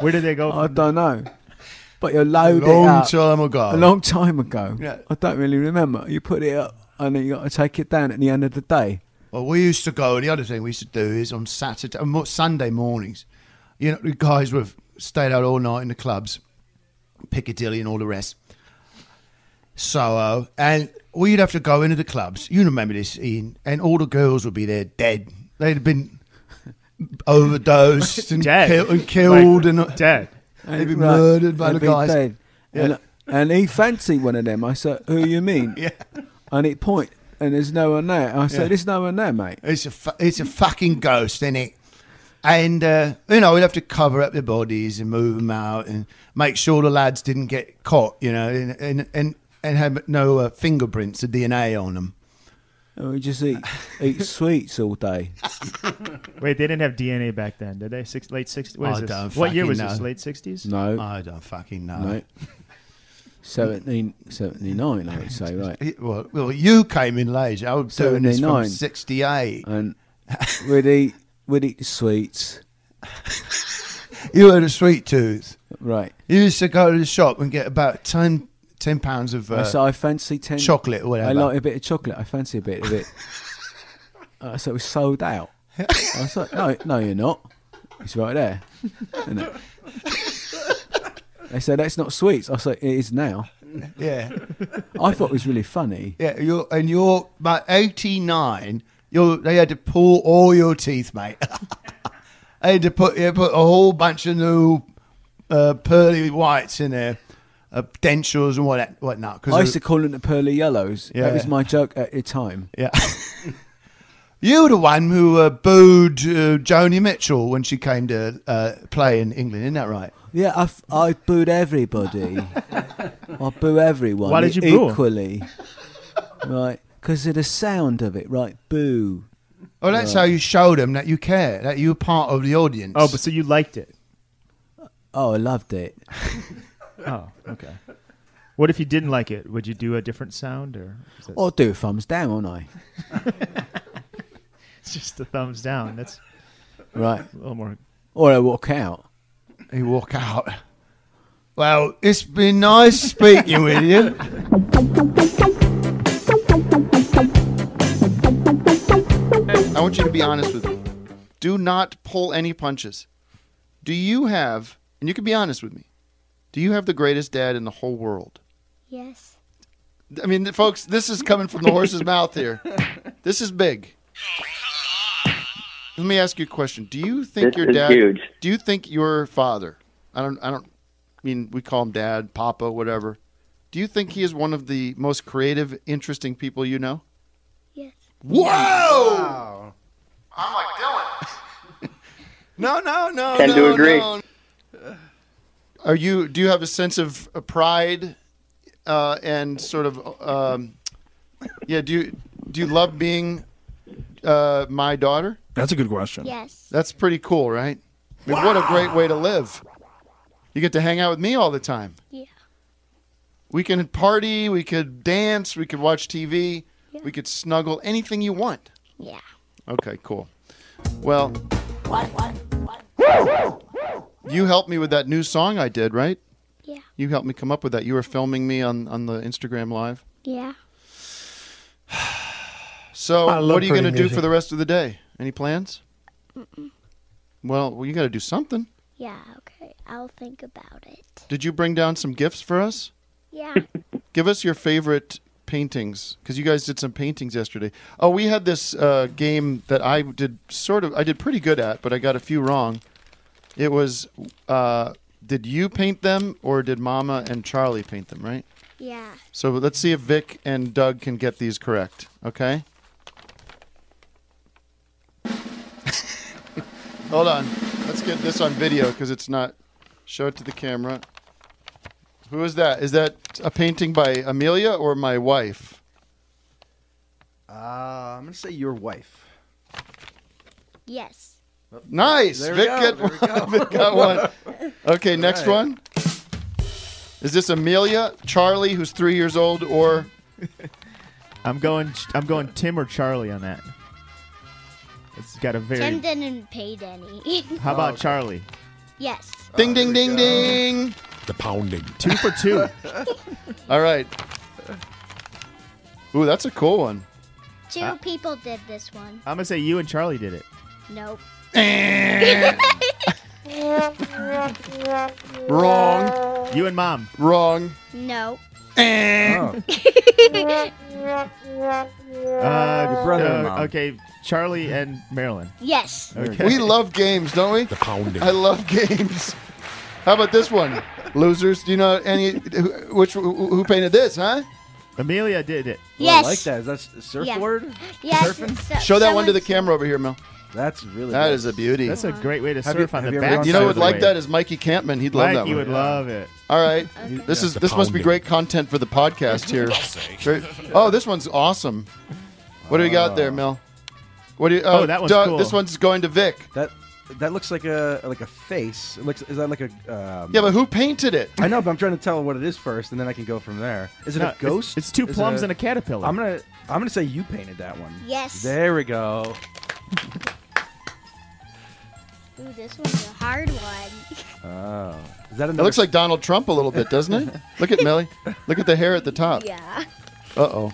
[SPEAKER 4] Where did they go?
[SPEAKER 9] I don't know, but you load
[SPEAKER 1] Long
[SPEAKER 9] it up
[SPEAKER 1] time ago.
[SPEAKER 9] a long time ago.
[SPEAKER 1] Yeah.
[SPEAKER 9] I don't really remember. You put it up and then you got to take it down at the end of the day.
[SPEAKER 1] Well, we used to go. The other thing we used to do is on Saturday, uh, Sunday mornings. You know, the guys would have stayed out all night in the clubs, Piccadilly and all the rest. Soho, and we'd have to go into the clubs. You remember this, Ian? And all the girls would be there dead. They'd have been overdosed and,
[SPEAKER 4] Dead.
[SPEAKER 1] kill- and killed,
[SPEAKER 4] Like,
[SPEAKER 1] and
[SPEAKER 4] dead.
[SPEAKER 1] they'd be
[SPEAKER 9] Right.
[SPEAKER 1] murdered by
[SPEAKER 9] They'd
[SPEAKER 1] the guys.
[SPEAKER 9] dead. And, and he fancied one of them. I said, "Who you mean?"
[SPEAKER 1] Yeah.
[SPEAKER 9] And he point, and there's no one there. I said,
[SPEAKER 1] Yeah.
[SPEAKER 9] "There's no one there, mate."
[SPEAKER 1] It's a fu- it's a fucking ghost, isn't it? And uh, you know we'd have to cover up the bodies and move them out and make sure the lads didn't get caught, you know, and and and, and have no uh, fingerprints or DNA on them.
[SPEAKER 9] Oh, and we just eat eat sweets all day.
[SPEAKER 4] Wait, they didn't have DNA back then, did they? Six, late 60s? What is
[SPEAKER 1] I don't
[SPEAKER 4] What year
[SPEAKER 1] fucking
[SPEAKER 4] was
[SPEAKER 1] know.
[SPEAKER 4] this? Late 60s?
[SPEAKER 9] No,
[SPEAKER 1] I don't fucking know.
[SPEAKER 9] no. 17, 79, I would say, right.
[SPEAKER 1] It- Well, well, you came in later. I was doing this from
[SPEAKER 9] 79.
[SPEAKER 1] '68.
[SPEAKER 9] And we'd eat, we'd eat the sweets.
[SPEAKER 1] You had a sweet tooth.
[SPEAKER 9] Right.
[SPEAKER 1] You used to go to the shop and get about 10, 10 pounds of uh,
[SPEAKER 9] so I fancy 10.
[SPEAKER 1] chocolate or whatever.
[SPEAKER 9] I like a bit of chocolate. I fancy a bit of it. uh, so it was sold out. I was like, no, no, you're not. It's right there. It? They said, that's not sweets. I was like, it is now.
[SPEAKER 1] yeah.
[SPEAKER 9] I thought it was really funny.
[SPEAKER 1] Yeah, you're and you're about eighty nine. You they had to pull all your teeth, mate. they had to put yeah, put a whole bunch of new uh, pearly whites in there, uh, dentures and what whatnot.
[SPEAKER 9] I used to call them the pearly yellows.
[SPEAKER 1] Yeah.
[SPEAKER 9] That was my joke at the time.
[SPEAKER 1] yeah. you were the one who uh, booed uh, Joni Mitchell when she came to uh, play in England, isn't that right?
[SPEAKER 9] Yeah, I, f- I booed everybody. I boo everyone.
[SPEAKER 4] Why did you boo?
[SPEAKER 9] equally? right, because of the sound of it. Right, boo.
[SPEAKER 1] Well, that's how you showed them that you care, that you were part of the audience.
[SPEAKER 4] Oh, but so you liked it.
[SPEAKER 9] Oh, I loved it.
[SPEAKER 4] Oh, okay. What if you didn't like it? Would you do a different sound or is that-
[SPEAKER 9] I'll do thumbs down, won't I?
[SPEAKER 4] it's just a thumbs down? That's
[SPEAKER 9] Right.
[SPEAKER 4] a little more.
[SPEAKER 9] Or I walk out.
[SPEAKER 1] you walk out. Well, it's been nice speaking with you. I want you to be honest with me. Do not pull any punches. Do you have, and you can be honest with me, do you have the greatest dad in the whole world?
[SPEAKER 12] Yes.
[SPEAKER 1] I mean, folks, this is coming from the horse's mouth here. This is big. Let me ask you a question. Do you think
[SPEAKER 13] This
[SPEAKER 1] your
[SPEAKER 13] is
[SPEAKER 1] dad?
[SPEAKER 13] huge.
[SPEAKER 1] Do you think your father? I don't. I don't I mean we call him dad, papa, whatever. Do you think he is one of the most creative, interesting people you know?
[SPEAKER 12] Yes.
[SPEAKER 1] Whoa! I'm like Dylan. no, no, no.
[SPEAKER 13] Tend to agree.
[SPEAKER 1] no. Are you? Do you have a sense of uh, pride uh, and sort of? Um, yeah. Do you do you love being uh, my daughter?
[SPEAKER 14] That's a good question.
[SPEAKER 12] Yes.
[SPEAKER 1] That's pretty cool, right? I mean, what a great way to live. You get to hang out with me all the time.
[SPEAKER 12] Yeah.
[SPEAKER 1] We can party, we could dance, we could watch TV, Yeah. we could snuggle, anything you want.
[SPEAKER 12] Yeah.
[SPEAKER 1] Okay, cool. Well, you helped me with that new song I did, right?
[SPEAKER 12] Yeah.
[SPEAKER 1] You helped me come up with that. You were filming me on, on the Instagram Live.
[SPEAKER 12] Yeah.
[SPEAKER 1] So, what are you going to do for the rest of the day? Any plans? Well, well you got to do something.
[SPEAKER 12] Yeah, okay. I'll think about it.
[SPEAKER 1] Did you bring down some gifts for us?
[SPEAKER 12] Yeah.
[SPEAKER 1] Give us your favorite paintings because you guys did some paintings yesterday. Oh, we had this uh, game that I did sort of. I did pretty good at, but I got a few wrong. It was. Uh, did you paint them or did Mama and Charlie paint them? Right.
[SPEAKER 12] Yeah.
[SPEAKER 1] So let's see if Vic and Doug can get these correct. Okay. Hold on. Let's get this on video because it's not. Show it to the camera. Who is that? Is that a painting by Amelia or my wife?
[SPEAKER 6] Uh, I'm gonna say your wife.
[SPEAKER 12] Yes.
[SPEAKER 1] Nice.
[SPEAKER 6] There we
[SPEAKER 1] Vic,
[SPEAKER 6] go,
[SPEAKER 1] get
[SPEAKER 6] there we go.
[SPEAKER 1] Vic got one. Okay, next
[SPEAKER 6] right.
[SPEAKER 1] one. Is this Amelia, Charlie, who's three years old, or
[SPEAKER 4] I'm going. I'm going Tim or Charlie on that. It's got a very.
[SPEAKER 12] Tim didn't pay any.
[SPEAKER 4] How about Charlie?
[SPEAKER 12] yes.
[SPEAKER 1] ding, ding, ding, ding?
[SPEAKER 2] The pounding.
[SPEAKER 4] Two for two.
[SPEAKER 1] All right. Ooh, that's a cool one.
[SPEAKER 12] Two
[SPEAKER 4] Uh,
[SPEAKER 12] people did this one.
[SPEAKER 4] I'm gonna say you and Charlie did it.
[SPEAKER 12] Nope. Eh.
[SPEAKER 1] Wrong.
[SPEAKER 4] You and Mom.
[SPEAKER 1] Wrong.
[SPEAKER 12] no. Eh. Oh.
[SPEAKER 4] Ah, uh,
[SPEAKER 6] Your brother and Mom.
[SPEAKER 4] Okay, Charlie and Marilyn.
[SPEAKER 12] Yes.
[SPEAKER 4] Okay.
[SPEAKER 1] We love games, don't we?
[SPEAKER 2] The pounding.
[SPEAKER 1] I love games. How about this one? Losers, do you know any who- which who who painted this, huh?
[SPEAKER 4] Amelia did it.
[SPEAKER 12] Yes.
[SPEAKER 6] Oh, I like that. Is that s- surfboard?
[SPEAKER 12] Yes.
[SPEAKER 6] Surfing?
[SPEAKER 12] so-
[SPEAKER 1] Show that one to the
[SPEAKER 12] someone's-
[SPEAKER 1] camera over here, Mel.
[SPEAKER 6] That's really.
[SPEAKER 1] That
[SPEAKER 6] good.
[SPEAKER 1] is a beauty.
[SPEAKER 4] That's a great way to
[SPEAKER 6] Have
[SPEAKER 4] surf
[SPEAKER 6] you-
[SPEAKER 4] on
[SPEAKER 6] have
[SPEAKER 4] the
[SPEAKER 6] you ever
[SPEAKER 4] back.
[SPEAKER 6] gone
[SPEAKER 1] You know
[SPEAKER 4] side
[SPEAKER 1] what
[SPEAKER 4] of the
[SPEAKER 1] like
[SPEAKER 4] wave.
[SPEAKER 1] that is Mikey Campman. He'd love that
[SPEAKER 4] Mikey
[SPEAKER 1] one.
[SPEAKER 4] would love it.
[SPEAKER 1] All right, this is this must be great content for the podcast here. Great. Oh, this one's awesome. What do we got there, Mel? What do you?
[SPEAKER 4] Oh, that one's
[SPEAKER 1] Doug,
[SPEAKER 4] cool.
[SPEAKER 1] This one's going to Vic.
[SPEAKER 6] That that looks like a like a face. It looks is that like a? Um,
[SPEAKER 1] Yeah, but who painted it?
[SPEAKER 6] I know, but I'm trying to tell what it is first, and then I can go from there. Is it
[SPEAKER 4] No,
[SPEAKER 6] a
[SPEAKER 4] it's-
[SPEAKER 6] ghost?
[SPEAKER 4] It's, two
[SPEAKER 6] Is it
[SPEAKER 4] plums and a caterpillar.
[SPEAKER 6] I'm gonna I'm gonna say you painted that one.
[SPEAKER 12] Yes.
[SPEAKER 6] There we go.
[SPEAKER 12] Ooh, this one's a hard one.
[SPEAKER 6] Oh, is that
[SPEAKER 1] It looks like Donald Trump a little bit, doesn't it? Look at Millie. Look at the hair at the top.
[SPEAKER 12] yeah.
[SPEAKER 1] Uh oh.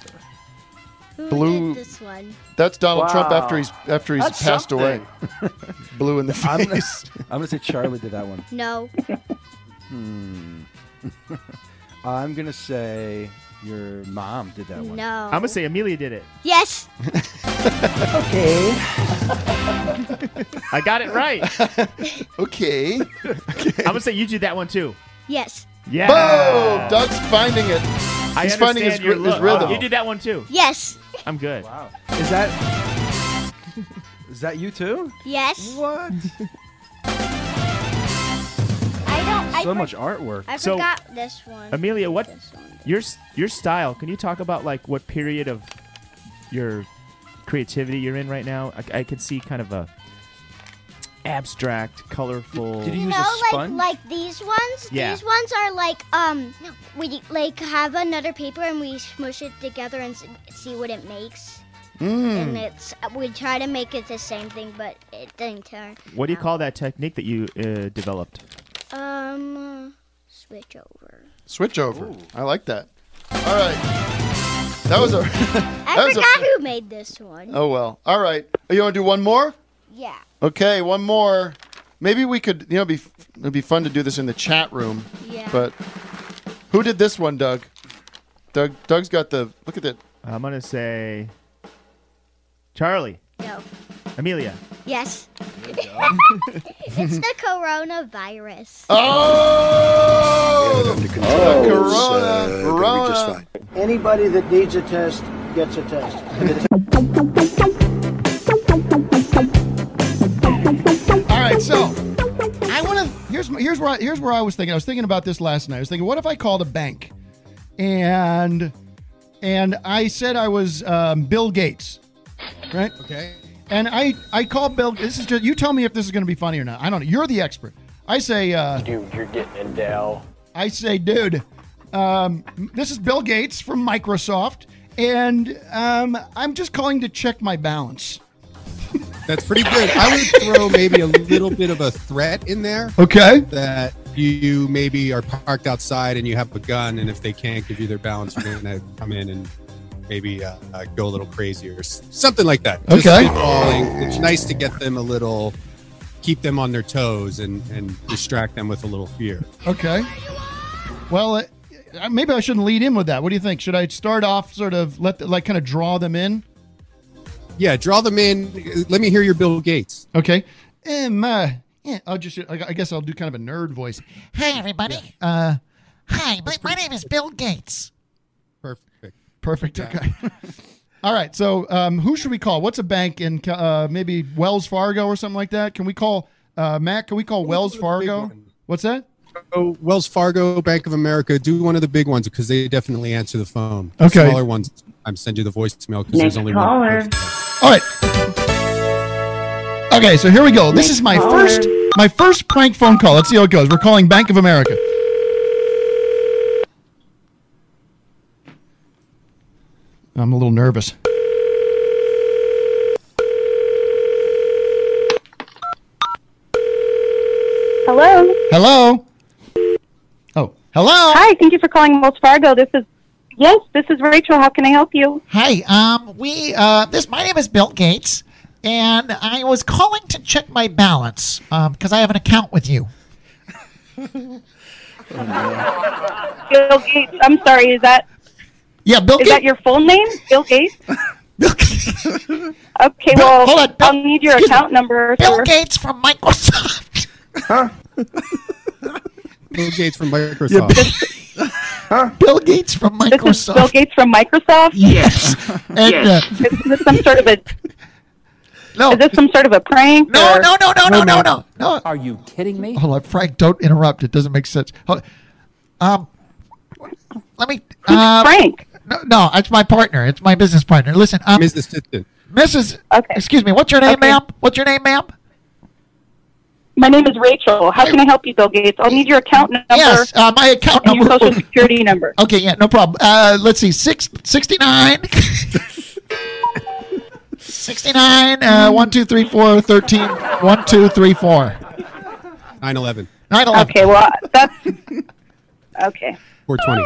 [SPEAKER 12] Who
[SPEAKER 1] Blue-
[SPEAKER 12] did this one?
[SPEAKER 1] That's Donald Trump after he's after he's
[SPEAKER 10] That's
[SPEAKER 1] passed
[SPEAKER 10] something.
[SPEAKER 1] away. Blue in the
[SPEAKER 6] I'm gonna,
[SPEAKER 1] face.
[SPEAKER 6] I'm gonna say Charlie did that one.
[SPEAKER 12] No.
[SPEAKER 6] Hmm. I'm gonna say your mom did that one.
[SPEAKER 12] No.
[SPEAKER 4] I'm gonna say Amelia did it.
[SPEAKER 12] Yes.
[SPEAKER 6] Okay.
[SPEAKER 4] I got it right.
[SPEAKER 1] okay.
[SPEAKER 4] I'm gonna say you did that one too.
[SPEAKER 12] Yes.
[SPEAKER 4] Yeah.
[SPEAKER 1] Boom! Doug's finding it.
[SPEAKER 4] I
[SPEAKER 1] He's finding his,
[SPEAKER 4] understand your
[SPEAKER 1] his
[SPEAKER 4] look.
[SPEAKER 1] rhythm.
[SPEAKER 4] You did that one too.
[SPEAKER 12] Yes.
[SPEAKER 4] I'm good.
[SPEAKER 6] Wow. Is that is that you too?
[SPEAKER 12] Yes.
[SPEAKER 6] What?
[SPEAKER 12] I don't. I
[SPEAKER 6] so
[SPEAKER 12] for-
[SPEAKER 6] much artwork.
[SPEAKER 12] I
[SPEAKER 4] So-
[SPEAKER 12] forgot this one.
[SPEAKER 4] Amelia, what
[SPEAKER 12] This one.
[SPEAKER 4] Your your style? Can you talk about like what period of your creativity you're in right now? I, I can see kind of a abstract, colorful.
[SPEAKER 6] Did you
[SPEAKER 12] You
[SPEAKER 6] use
[SPEAKER 12] know,
[SPEAKER 6] a
[SPEAKER 12] like
[SPEAKER 6] sponge?
[SPEAKER 12] like these ones.
[SPEAKER 4] Yeah.
[SPEAKER 12] These ones are like um, we like have another paper and we smush it together and see what it makes.
[SPEAKER 1] Mm.
[SPEAKER 12] And it's we try to make it the same thing, but it didn't turn.
[SPEAKER 4] What do you call that technique that you uh, developed?
[SPEAKER 12] Um, switch over.
[SPEAKER 1] Switch over. I like that. All right. That was a.
[SPEAKER 12] I
[SPEAKER 1] that was a.
[SPEAKER 12] forgot who made this one.
[SPEAKER 1] Oh well. All right. You want to do one more?
[SPEAKER 12] Yeah.
[SPEAKER 1] Okay, one more. Maybe we could. You know, be it'd be fun to do this in the chat room.
[SPEAKER 12] Yeah.
[SPEAKER 1] But who did this one, Doug? Doug. Doug's got the. Look at that.
[SPEAKER 4] I'm gonna say Charlie,
[SPEAKER 12] No.
[SPEAKER 4] Amelia.
[SPEAKER 12] Yes. it's the coronavirus.
[SPEAKER 1] Oh.
[SPEAKER 15] Oh,
[SPEAKER 1] the Corona. Corona.
[SPEAKER 15] Anybody that needs a test gets a test.
[SPEAKER 1] All right, so I want to. Here's here's where I, here's where I was thinking. I was thinking about this last night. I was thinking, what if I called a bank, and and I said I was um, Bill Gates, right?
[SPEAKER 16] Okay.
[SPEAKER 1] And I I call Bill. This is just you tell me if this is going to be funny or not. I don't know. You're the expert. I say, uh,
[SPEAKER 15] Dude, you're getting in Dell.
[SPEAKER 1] I say, dude, um, this is Bill Gates from Microsoft, and um, I'm just calling to check my balance.
[SPEAKER 16] That's pretty good. I would throw maybe a little bit of a threat in there.
[SPEAKER 1] Okay.
[SPEAKER 16] That you maybe are parked outside and you have a gun, and if they can't give you their balance, you're going to come in and maybe uh, uh, go a little crazy or something like that. Just
[SPEAKER 1] Okay.
[SPEAKER 16] It's nice to get them a little keep them on their toes and and distract them with a little fear.
[SPEAKER 1] Okay. Well, uh, maybe I shouldn't lead in with that. What do you think? Should I start off sort of let the, like kind of draw them in?
[SPEAKER 16] Yeah, draw them in. Let me hear your Bill Gates.
[SPEAKER 1] Okay. Um, uh, yeah, I'll just. I I guess I'll do kind of a nerd voice.
[SPEAKER 17] Hi, everybody. Uh, hi, my, my name is Bill Gates.
[SPEAKER 16] Perfect.
[SPEAKER 1] Perfect. Okay. All right. So, um, who should we call? What's a bank in uh, maybe Wells Fargo or something like that? Can we call uh, Matt? Can we call Wells Fargo? What's that?
[SPEAKER 16] So Wells Fargo, Bank of America, do one of the big ones because they definitely answer the phone.
[SPEAKER 1] Okay.
[SPEAKER 16] Smaller ones, I'm send you the voicemail because there's only
[SPEAKER 1] caller.
[SPEAKER 16] one.
[SPEAKER 1] All right. Okay, so here we go. This is my first my first prank phone call. Let's see how it goes. We're calling Bank of America. I'm a little nervous.
[SPEAKER 18] Hello.
[SPEAKER 1] Hello. Oh, hello.
[SPEAKER 18] Hi. Thank you for calling Wells Fargo. This is yes. This is Rachel. How can I help you?
[SPEAKER 17] Hi, um, we, uh, this, my name is Bill Gates, and I was calling to check my balance, um, because I have an account with you.
[SPEAKER 18] Bill Gates. I'm sorry. Is that
[SPEAKER 17] Yeah, Bill Gates.
[SPEAKER 18] is that your full name? Bill Gates. Bill Gates. okay. well,
[SPEAKER 17] hold on,
[SPEAKER 18] I'll need your account number.
[SPEAKER 17] Bill
[SPEAKER 18] sir.
[SPEAKER 17] Gates from Microsoft.
[SPEAKER 16] Bill Gates from Microsoft.
[SPEAKER 17] Bill Gates from
[SPEAKER 18] This is
[SPEAKER 17] Microsoft.
[SPEAKER 18] Bill Gates from Microsoft.
[SPEAKER 17] Yes. And, uh,
[SPEAKER 18] is this some sort of a?
[SPEAKER 17] No.
[SPEAKER 18] Is this some sort of a prank?
[SPEAKER 17] No,
[SPEAKER 18] or-
[SPEAKER 17] no, no, no, no, no, no, no.
[SPEAKER 19] Are you kidding me?
[SPEAKER 17] Hold on, Frank. Don't interrupt. It doesn't make sense. Hold- Um, let me. Uh,
[SPEAKER 18] Frank?
[SPEAKER 17] No, no, it's my partner. It's my business partner. Listen, um,
[SPEAKER 16] Mrs. Assistant.
[SPEAKER 17] Mrs.
[SPEAKER 18] Okay.
[SPEAKER 17] Excuse me. What's your name, ma'am? What's your name, ma'am?
[SPEAKER 18] My name is Rachel. How can I help you, Bill Gates? I'll need your account number.
[SPEAKER 17] Yes, uh, my account
[SPEAKER 18] and your
[SPEAKER 17] number.
[SPEAKER 18] social security number.
[SPEAKER 17] Okay, yeah, no problem. Uh, let's see, six, 69. 69, uh, 1, 2, 3, 4, 13, 1, 2, 3, 4.
[SPEAKER 16] 9 11.
[SPEAKER 17] 9 11.
[SPEAKER 18] Okay, well, that's okay.
[SPEAKER 16] 420.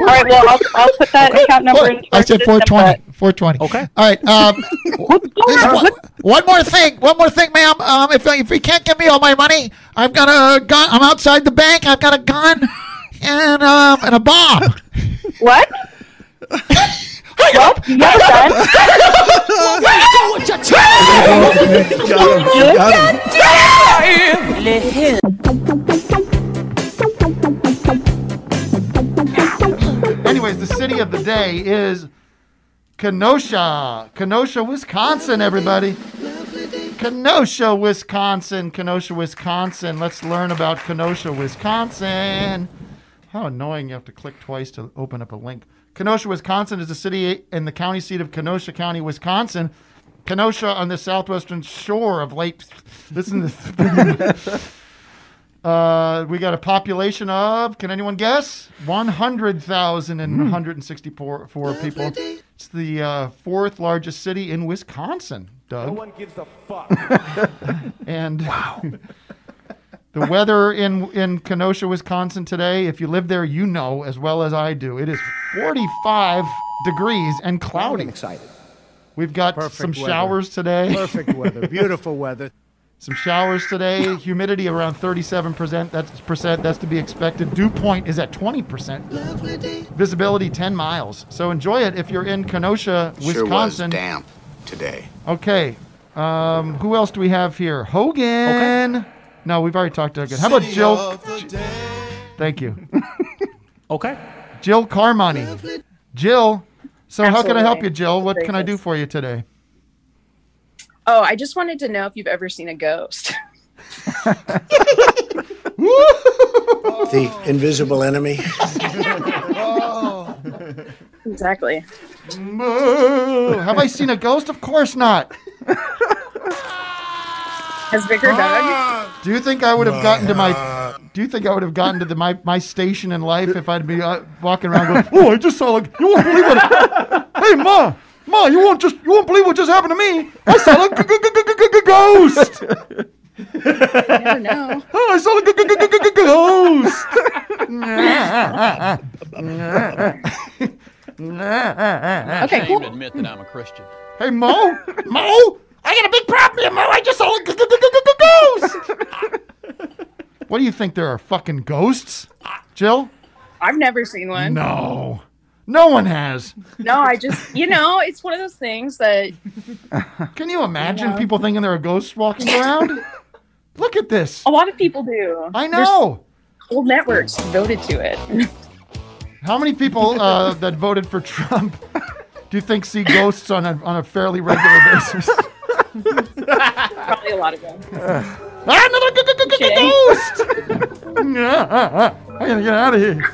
[SPEAKER 18] All right, well, I'll, I'll put that account number into
[SPEAKER 17] I said
[SPEAKER 18] system,
[SPEAKER 17] 420. 420. Okay. All right. Um, there's one, one more thing. One more thing, ma'am. Um, if, if you can't give me all my money, I've got a gun. I'm outside the bank. I've got a gun and um and a bomb.
[SPEAKER 18] What? well, you have a gun.
[SPEAKER 1] Anyways, the city of the day is Kenosha. Kenosha, Wisconsin, everybody. Kenosha, Wisconsin. Kenosha, Wisconsin. Let's learn about Kenosha, Wisconsin. How annoying you have to click twice to open up a link. Kenosha, Wisconsin is the city and the county seat of Kenosha County, Wisconsin. Kenosha on the southwestern shore of Lake. Listen to Uh, we got a population of, can anyone guess? 100,164 four people. It's the uh, fourth largest city in Wisconsin, Doug.
[SPEAKER 2] No one gives a fuck.
[SPEAKER 1] and wow. the weather in, in Kenosha, Wisconsin today, if you live there, you know as well as I do. It is 45 degrees and cloudy.
[SPEAKER 19] I'm excited.
[SPEAKER 1] We've got
[SPEAKER 19] Perfect
[SPEAKER 1] some
[SPEAKER 19] weather.
[SPEAKER 1] showers today.
[SPEAKER 19] Perfect weather. Beautiful weather.
[SPEAKER 1] Some showers today. Humidity around 37%. That's percent. That's to be expected. Dew point is at 20%. Visibility 10 miles. So enjoy it if you're in Kenosha, Wisconsin.
[SPEAKER 20] Sure was
[SPEAKER 1] Wisconsin.
[SPEAKER 20] damp today.
[SPEAKER 1] Okay. Um, who else do we have here? Hogan. Okay. No, we've already talked to Hogan. How about Jill?
[SPEAKER 20] of the day.
[SPEAKER 1] Thank you.
[SPEAKER 4] okay.
[SPEAKER 1] Jill Carmoni. Jill. So how can I help you, Jill? What can I do for you today?
[SPEAKER 21] Oh, I just wanted to know if you've ever seen a ghost.
[SPEAKER 15] The invisible enemy.
[SPEAKER 21] exactly.
[SPEAKER 1] Moo. Have I seen a ghost? Of course not.
[SPEAKER 21] Has Vic or Doug?
[SPEAKER 1] Do you think I would have gotten to my? Do you think I would have gotten to the my, my station in life if I'd be uh, walking around going, "Oh, I just saw like you won't believe what? hey, ma, ma, you won't just you won't believe what just happened to me. I saw a g- g- g- g- g- g- ghost.
[SPEAKER 21] never know.
[SPEAKER 1] Oh, I saw a g- g- g- g- g- ghost.
[SPEAKER 21] Okay, cool.
[SPEAKER 22] admit that I'm a Christian.
[SPEAKER 1] Hey, Mo, Mo,
[SPEAKER 2] I got a big problem, here, Mo. I just saw a g- g- g- g- g- ghost.
[SPEAKER 1] What do you think? There are fucking ghosts, Jill?
[SPEAKER 21] I've never seen one.
[SPEAKER 1] No, no one has.
[SPEAKER 21] No, I just, you know, it's one of those things that.
[SPEAKER 1] Can you imagine
[SPEAKER 21] Yeah.
[SPEAKER 1] people thinking there are ghosts walking around? Look at this.
[SPEAKER 21] A lot of people do.
[SPEAKER 1] I know.
[SPEAKER 21] There's whole networks voted to it.
[SPEAKER 1] How many people uh, that voted for Trump do you think see ghosts on a on a fairly regular basis?
[SPEAKER 21] Probably a lot of them.
[SPEAKER 1] Ah, Another g- g- g- ghost! I gotta get out of here.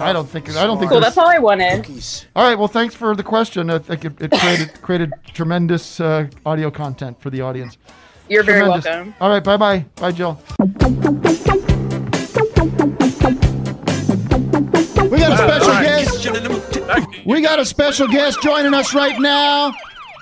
[SPEAKER 1] I don't think. I don't think.
[SPEAKER 21] Cool, that's all I wanted.
[SPEAKER 1] All right. Well, thanks for the question. I think it, it created created tremendous uh, audio content for the audience.
[SPEAKER 21] You're very welcome.
[SPEAKER 1] All right. Bye bye. Bye, Jill. We got a special guest. We got a special guest joining us right now.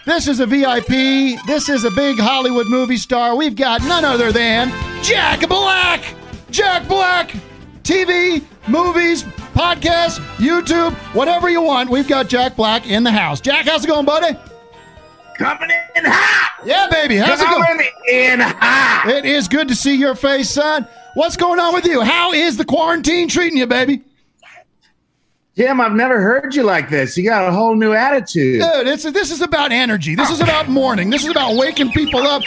[SPEAKER 1] This is a VIP. This is a big Hollywood movie star. We've got none other than Jack Black. Jack Black. TV, movies, podcasts, YouTube, whatever you want. We've got Jack Black in the house. Jack, how's it going, buddy?
[SPEAKER 2] Coming in hot.
[SPEAKER 1] Yeah, baby. How's it going?
[SPEAKER 2] Coming in hot.
[SPEAKER 1] It is good to see your face, son. What's going on with you? How is the quarantine treating you, baby?
[SPEAKER 20] Jim, I've never heard you like this. You got a whole new attitude.
[SPEAKER 1] Dude, it's this is about energy. This is about morning. This is about waking people up.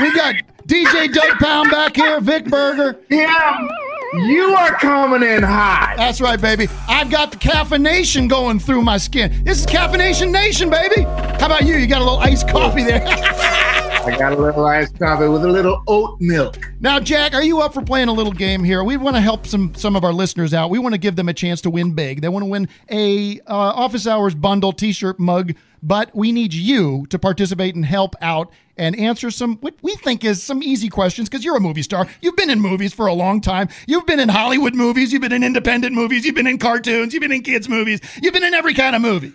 [SPEAKER 1] We got DJ Doug Pound back here, Vic Berger.
[SPEAKER 20] Yeah, you are coming in hot.
[SPEAKER 1] That's right, baby. I've got the caffeination going through my skin. This is caffeination nation, baby. How about you? You got a little iced coffee there.
[SPEAKER 20] I got a little iced coffee with a little oat milk.
[SPEAKER 1] Now, Jack, are you up for playing a little game here? We want to help some some of our listeners out. We want to give them a chance to win big. They want to win a uh, office hours bundle, T-shirt, mug, but we need you to participate and help out and answer some what we think is some easy questions because you're a movie star. You've been in movies for a long time. You've been in Hollywood movies. You've been in independent movies. You've been in cartoons. You've been in kids movies. You've been in every kind of movie.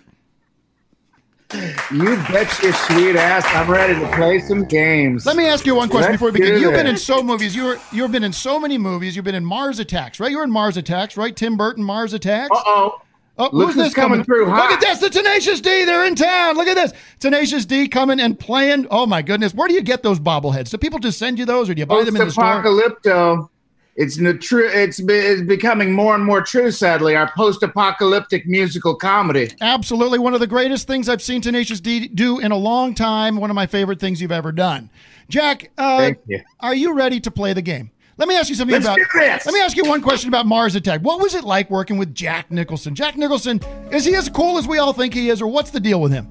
[SPEAKER 20] You bet your sweet ass I'm ready to play some games.
[SPEAKER 1] Let me ask you one question
[SPEAKER 20] Let's
[SPEAKER 1] before we begin. You've been in so movies. You're you've been in so many movies. You've been in Mars Attacks, right? You're in Mars Attacks, right? Tim Burton, Mars Attacks.
[SPEAKER 20] Uh-oh.
[SPEAKER 1] Oh, who's
[SPEAKER 20] who's
[SPEAKER 1] this
[SPEAKER 20] coming through
[SPEAKER 1] Look
[SPEAKER 20] hot.
[SPEAKER 1] at this, the Tenacious D. They're in town. Look at this, Tenacious D coming and playing. Oh my goodness, where do you get those bobbleheads? Do people just send you those, or do you buy them in the store?
[SPEAKER 20] Post-apocalypto. It's true. It's, be, it's becoming more and more true. Sadly, our post-apocalyptic musical comedy.
[SPEAKER 1] Absolutely, one of the greatest things I've seen Tenacious D do in a long time. One of my favorite things you've ever done. Jack, uh,
[SPEAKER 20] Thank you.
[SPEAKER 1] are you ready to play the game? Let me ask you something
[SPEAKER 20] Let's
[SPEAKER 1] about.
[SPEAKER 20] do this.
[SPEAKER 1] Let me ask you one question about Mars Attack. What was it like working with Jack Nicholson? Jack Nicholson, is he as cool as we all think he is, or what's the deal with him?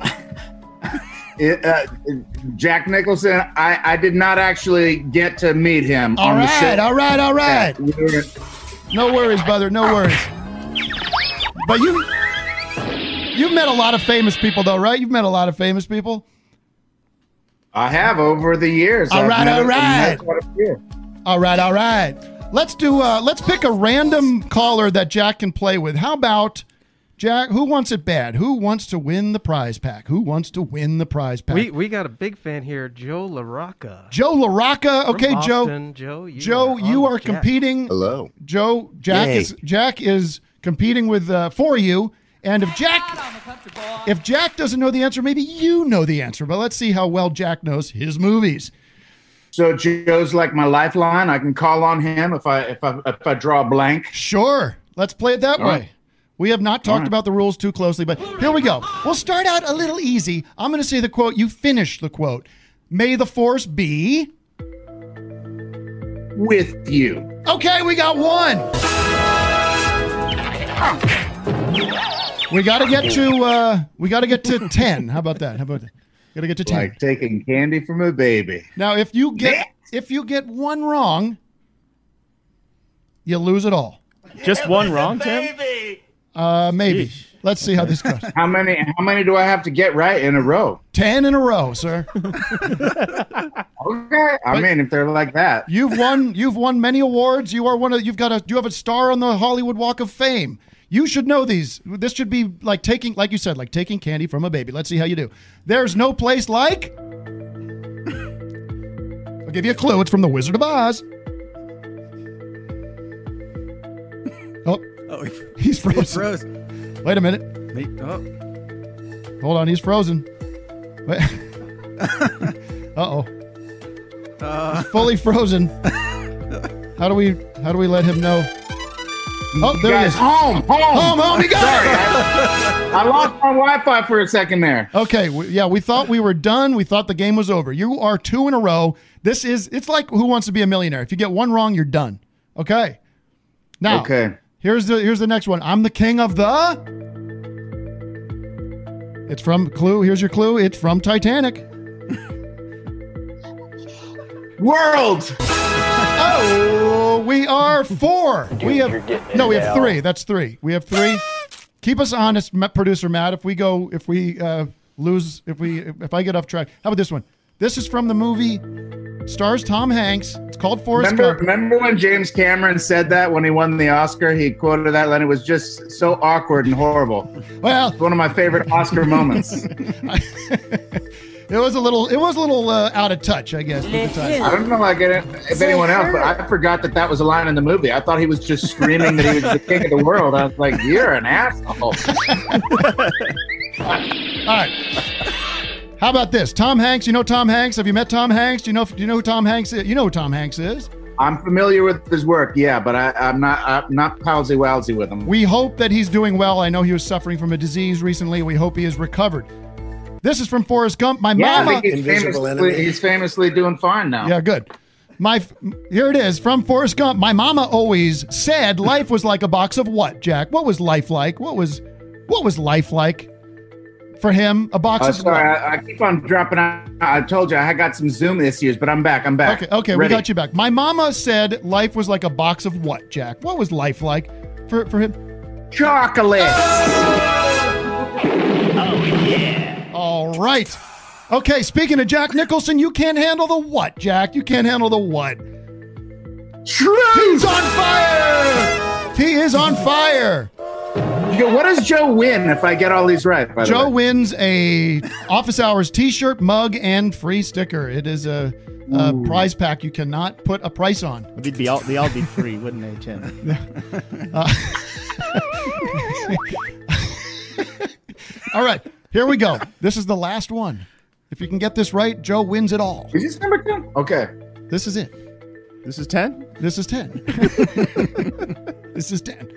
[SPEAKER 20] It, uh, Jack Nicholson. I, I did not actually get to meet him.
[SPEAKER 1] All
[SPEAKER 20] on the
[SPEAKER 1] right,
[SPEAKER 20] set.
[SPEAKER 1] all right, all right.
[SPEAKER 20] Yeah, we were-
[SPEAKER 1] No worries, brother. No worries. But you, you've met a lot of famous people, though, right? You've met a lot of famous people.
[SPEAKER 20] I have over the years.
[SPEAKER 1] All right, all right.
[SPEAKER 20] met quite a few.
[SPEAKER 1] All right, all right. Let's do. Uh, let's pick a random caller that Jack can play with. How about Jack? Who wants it bad? Who wants to win the prize pack? Who wants to win the prize pack?
[SPEAKER 22] We we got a big fan here, Joe LaRocca.
[SPEAKER 1] Joe LaRocca.
[SPEAKER 22] From
[SPEAKER 1] Okay,
[SPEAKER 22] Boston.
[SPEAKER 1] Joe.
[SPEAKER 22] Joe, you
[SPEAKER 1] Joe,
[SPEAKER 22] are
[SPEAKER 1] you are
[SPEAKER 22] Jack.
[SPEAKER 1] competing.
[SPEAKER 22] Hello.
[SPEAKER 1] Joe. Jack
[SPEAKER 22] Yay.
[SPEAKER 1] is Jack is competing with uh, for you. And if Jack, if Jack doesn't know the answer, maybe you know the answer. But let's see how well Jack knows his movies.
[SPEAKER 20] So Joe's like my lifeline. I can call on him if I if I if I draw a blank.
[SPEAKER 1] Sure. Let's play it that
[SPEAKER 20] All
[SPEAKER 1] way.
[SPEAKER 20] right.
[SPEAKER 1] We have not talked
[SPEAKER 20] right.
[SPEAKER 1] about the rules too closely, but here we go. We'll start out a little easy. I'm going to say the quote. You finish the quote. May the force be.
[SPEAKER 20] With you.
[SPEAKER 1] Okay, we got one. We got to get to. Uh, we got to get to ten. How about that? How about that? Got to get to ten.
[SPEAKER 20] Like taking candy from a baby.
[SPEAKER 1] Now, if you get if you get one wrong, you lose it all.
[SPEAKER 4] Just one wrong, Tim?
[SPEAKER 1] Uh, maybe. Let's see how this goes.
[SPEAKER 20] How many how many do I have to get right in a row?
[SPEAKER 1] Ten in a row, sir.
[SPEAKER 20] Okay. I mean, if they're like that.
[SPEAKER 1] You've won. You've won many awards. You are one of. You've got a. You have a star on the Hollywood Walk of Fame. You should know these. This should be like taking, like you said, like taking candy from a baby. Let's see how you do. There's no place like. I'll give you a clue. It's from The Wizard of Oz. Oh,
[SPEAKER 22] Oh,
[SPEAKER 1] he's frozen.
[SPEAKER 22] frozen.
[SPEAKER 1] Wait a minute.
[SPEAKER 22] Me- oh.
[SPEAKER 1] Hold on. He's frozen. Uh oh. fully frozen. How do we how do we let him know? Oh, there he is.
[SPEAKER 20] home, home,
[SPEAKER 1] Home, home, he got
[SPEAKER 20] Sorry,
[SPEAKER 1] it.
[SPEAKER 20] I, I lost my Wi-Fi for a second there.
[SPEAKER 1] Okay, we, yeah, we thought we were done. We thought the game was over. You are two in a row. This is it's like Who Wants to Be a Millionaire. If you get one wrong, you're done. Okay. Now,
[SPEAKER 20] Okay.
[SPEAKER 1] Here's the here's the next one. I'm the king of the. It's from Clue. Here's your clue. It's from Titanic.
[SPEAKER 20] World.
[SPEAKER 1] Oh, we are four. we have no, we have three. That's three. We have three. Keep us honest, producer Matt. If we go, if we uh, lose, if we, if I get off track, how about this one? This is from the movie. Stars Tom Hanks. It's called Forrest
[SPEAKER 20] Remember,
[SPEAKER 1] Gump.
[SPEAKER 20] remember when James Cameron said that when he won the Oscar? He quoted that, and it was just so awkward and horrible.
[SPEAKER 1] Well,
[SPEAKER 20] it's one of my favorite Oscar moments.
[SPEAKER 1] It was a little, it was a little uh, out of touch, I guess. At the time.
[SPEAKER 20] I don't know like it- if anyone else, but I forgot that that was a line in the movie. I thought he was just screaming that he was the king of the world. I was like, "You're an asshole."
[SPEAKER 1] All right. How about this? Tom Hanks. You know Tom Hanks? Have you met Tom Hanks? Do you know? Do you know who Tom Hanks is? You know who Tom Hanks is?
[SPEAKER 20] I'm familiar with his work, yeah, but I, I'm not I'm not palsy walsy with him.
[SPEAKER 1] We hope that he's doing well. I know he was suffering from a disease recently. We hope he is recovered. This is from Forrest Gump. My
[SPEAKER 20] Yeah,
[SPEAKER 1] mama.
[SPEAKER 20] he's famously, he's famously doing fine now.
[SPEAKER 1] Yeah, good. My here it is from Forrest Gump. My mama always said life was like a box of what, Jack? What was life like? What was what was life like for him? A box
[SPEAKER 20] Uh,
[SPEAKER 1] of
[SPEAKER 20] sorry. I, I keep on dropping out. I told you I got some Zoom issues, but I'm back. I'm back.
[SPEAKER 1] Okay, okay,
[SPEAKER 20] Ready.
[SPEAKER 1] we got you back. My mama said life was like a box of what, Jack? What was life like for for him?
[SPEAKER 20] Chocolate.
[SPEAKER 1] Oh yeah. All right. Okay, speaking of Jack Nicholson, you can't handle the what, Jack? You can't handle the what? He's on fire! He is on fire!
[SPEAKER 20] Yo, what does Joe win if I get all these right? By the
[SPEAKER 1] Joe
[SPEAKER 20] way?
[SPEAKER 1] wins a office hours T-shirt, mug, and free sticker. It is a, a prize pack you cannot put a price on.
[SPEAKER 4] They'd be all they all be free, wouldn't they, Tim?
[SPEAKER 1] Uh, all right, here we go. This is the last one. If you can get this right, Joe wins it all.
[SPEAKER 20] Is this number ten? Okay.
[SPEAKER 1] This is it.
[SPEAKER 4] This is ten.
[SPEAKER 1] This is ten. this is ten.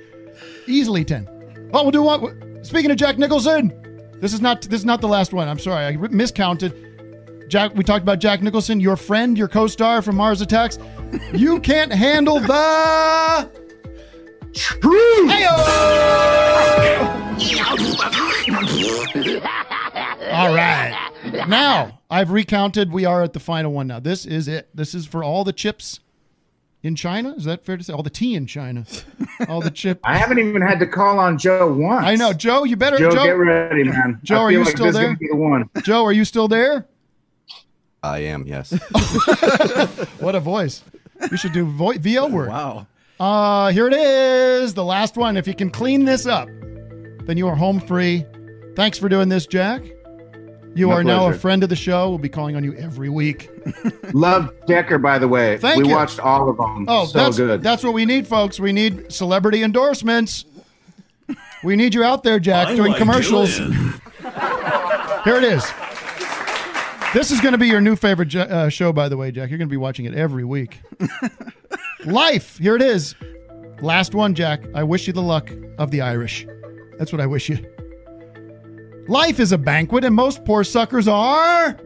[SPEAKER 1] Easily ten. Oh, we'll do one. Speaking of Jack Nicholson, this is not this is not the last one. I'm sorry, I miscounted. Jack, we talked about Jack Nicholson, your friend, your co-star from Mars Attacks. You can't handle the
[SPEAKER 20] truth.
[SPEAKER 1] All right. Now, I've recounted. We are at the final one now. This is it. This is for all the chips in China. Is that fair to say? All the tea in China. All the chip.
[SPEAKER 20] I haven't even had to call on Joe once.
[SPEAKER 1] I know. Joe, you better.
[SPEAKER 20] Joe,
[SPEAKER 1] Joe,
[SPEAKER 20] get ready, man.
[SPEAKER 1] Joe,
[SPEAKER 20] I
[SPEAKER 1] are you
[SPEAKER 20] like
[SPEAKER 1] still there?
[SPEAKER 20] be the one.
[SPEAKER 1] Joe, are you still there?
[SPEAKER 23] I am, yes.
[SPEAKER 1] What a voice. We should do vo- VO work. Wow. Uh, here it is. The last one. If you can clean this up, then you are home free. Thanks for doing this, Jack. You
[SPEAKER 20] My
[SPEAKER 1] are now a friend of the show. We'll be calling on you every week.
[SPEAKER 20] Love Decker, by the way.
[SPEAKER 1] Thank
[SPEAKER 20] we
[SPEAKER 1] you.
[SPEAKER 20] watched all of them.
[SPEAKER 1] Oh,
[SPEAKER 20] so
[SPEAKER 1] that's
[SPEAKER 20] good.
[SPEAKER 1] That's what we need, folks. We need celebrity endorsements. We need you out there, Jack,
[SPEAKER 2] I
[SPEAKER 1] doing
[SPEAKER 2] like
[SPEAKER 1] commercials.
[SPEAKER 2] Julian.
[SPEAKER 1] Here it is. This is going to be your new favorite uh, show, by the way, Jack. You're going to be watching it every week. Life. Here it is. Last one, Jack. I wish you the luck of the Irish. That's what I wish you. Life is a banquet, and most poor suckers are.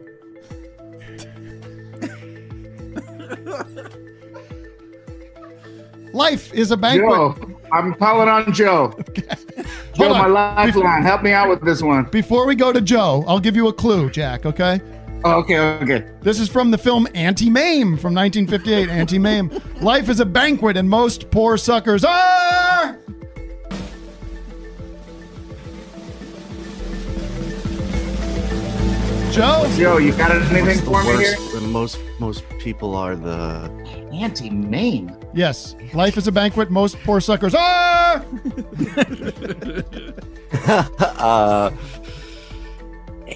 [SPEAKER 1] Life is a banquet.
[SPEAKER 20] Joe, I'm calling on Joe. Joe,
[SPEAKER 1] Hold
[SPEAKER 20] my
[SPEAKER 1] on.
[SPEAKER 20] lifeline. Help me out with this one.
[SPEAKER 1] Before we go to Joe, I'll give you a clue, Jack, okay?
[SPEAKER 20] Oh, okay, okay.
[SPEAKER 1] This is from the film Auntie Mame from 1958. Auntie Mame. Life is a banquet, and most poor suckers are. Joe?
[SPEAKER 20] Joe, you got anything
[SPEAKER 23] What's the
[SPEAKER 20] for me here?
[SPEAKER 23] worst when most most people are the
[SPEAKER 20] Auntie Mame.
[SPEAKER 1] Yes. Life is a banquet, most poor suckers are.
[SPEAKER 23] uh,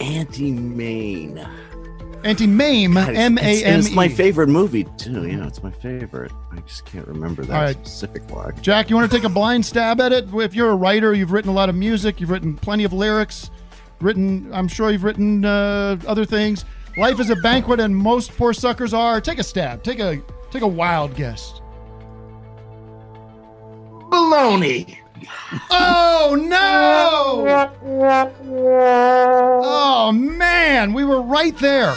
[SPEAKER 23] anti-Maine.
[SPEAKER 1] Auntie Mame.
[SPEAKER 23] God, it's-
[SPEAKER 1] M
[SPEAKER 23] it's-
[SPEAKER 1] A
[SPEAKER 23] and
[SPEAKER 1] M
[SPEAKER 23] It's my favorite movie too. Yeah, it's my favorite. I just can't remember that
[SPEAKER 1] All right.
[SPEAKER 23] specific one.
[SPEAKER 1] Jack, you want to take a blind stab at it? If you're a writer, you've written a lot of music, you've written plenty of lyrics. Written. I'm sure you've written uh, other things. Life is a banquet, and most poor suckers are. Take a stab. Take a take a wild guess.
[SPEAKER 20] Baloney.
[SPEAKER 1] Oh no! Oh man, we were right there.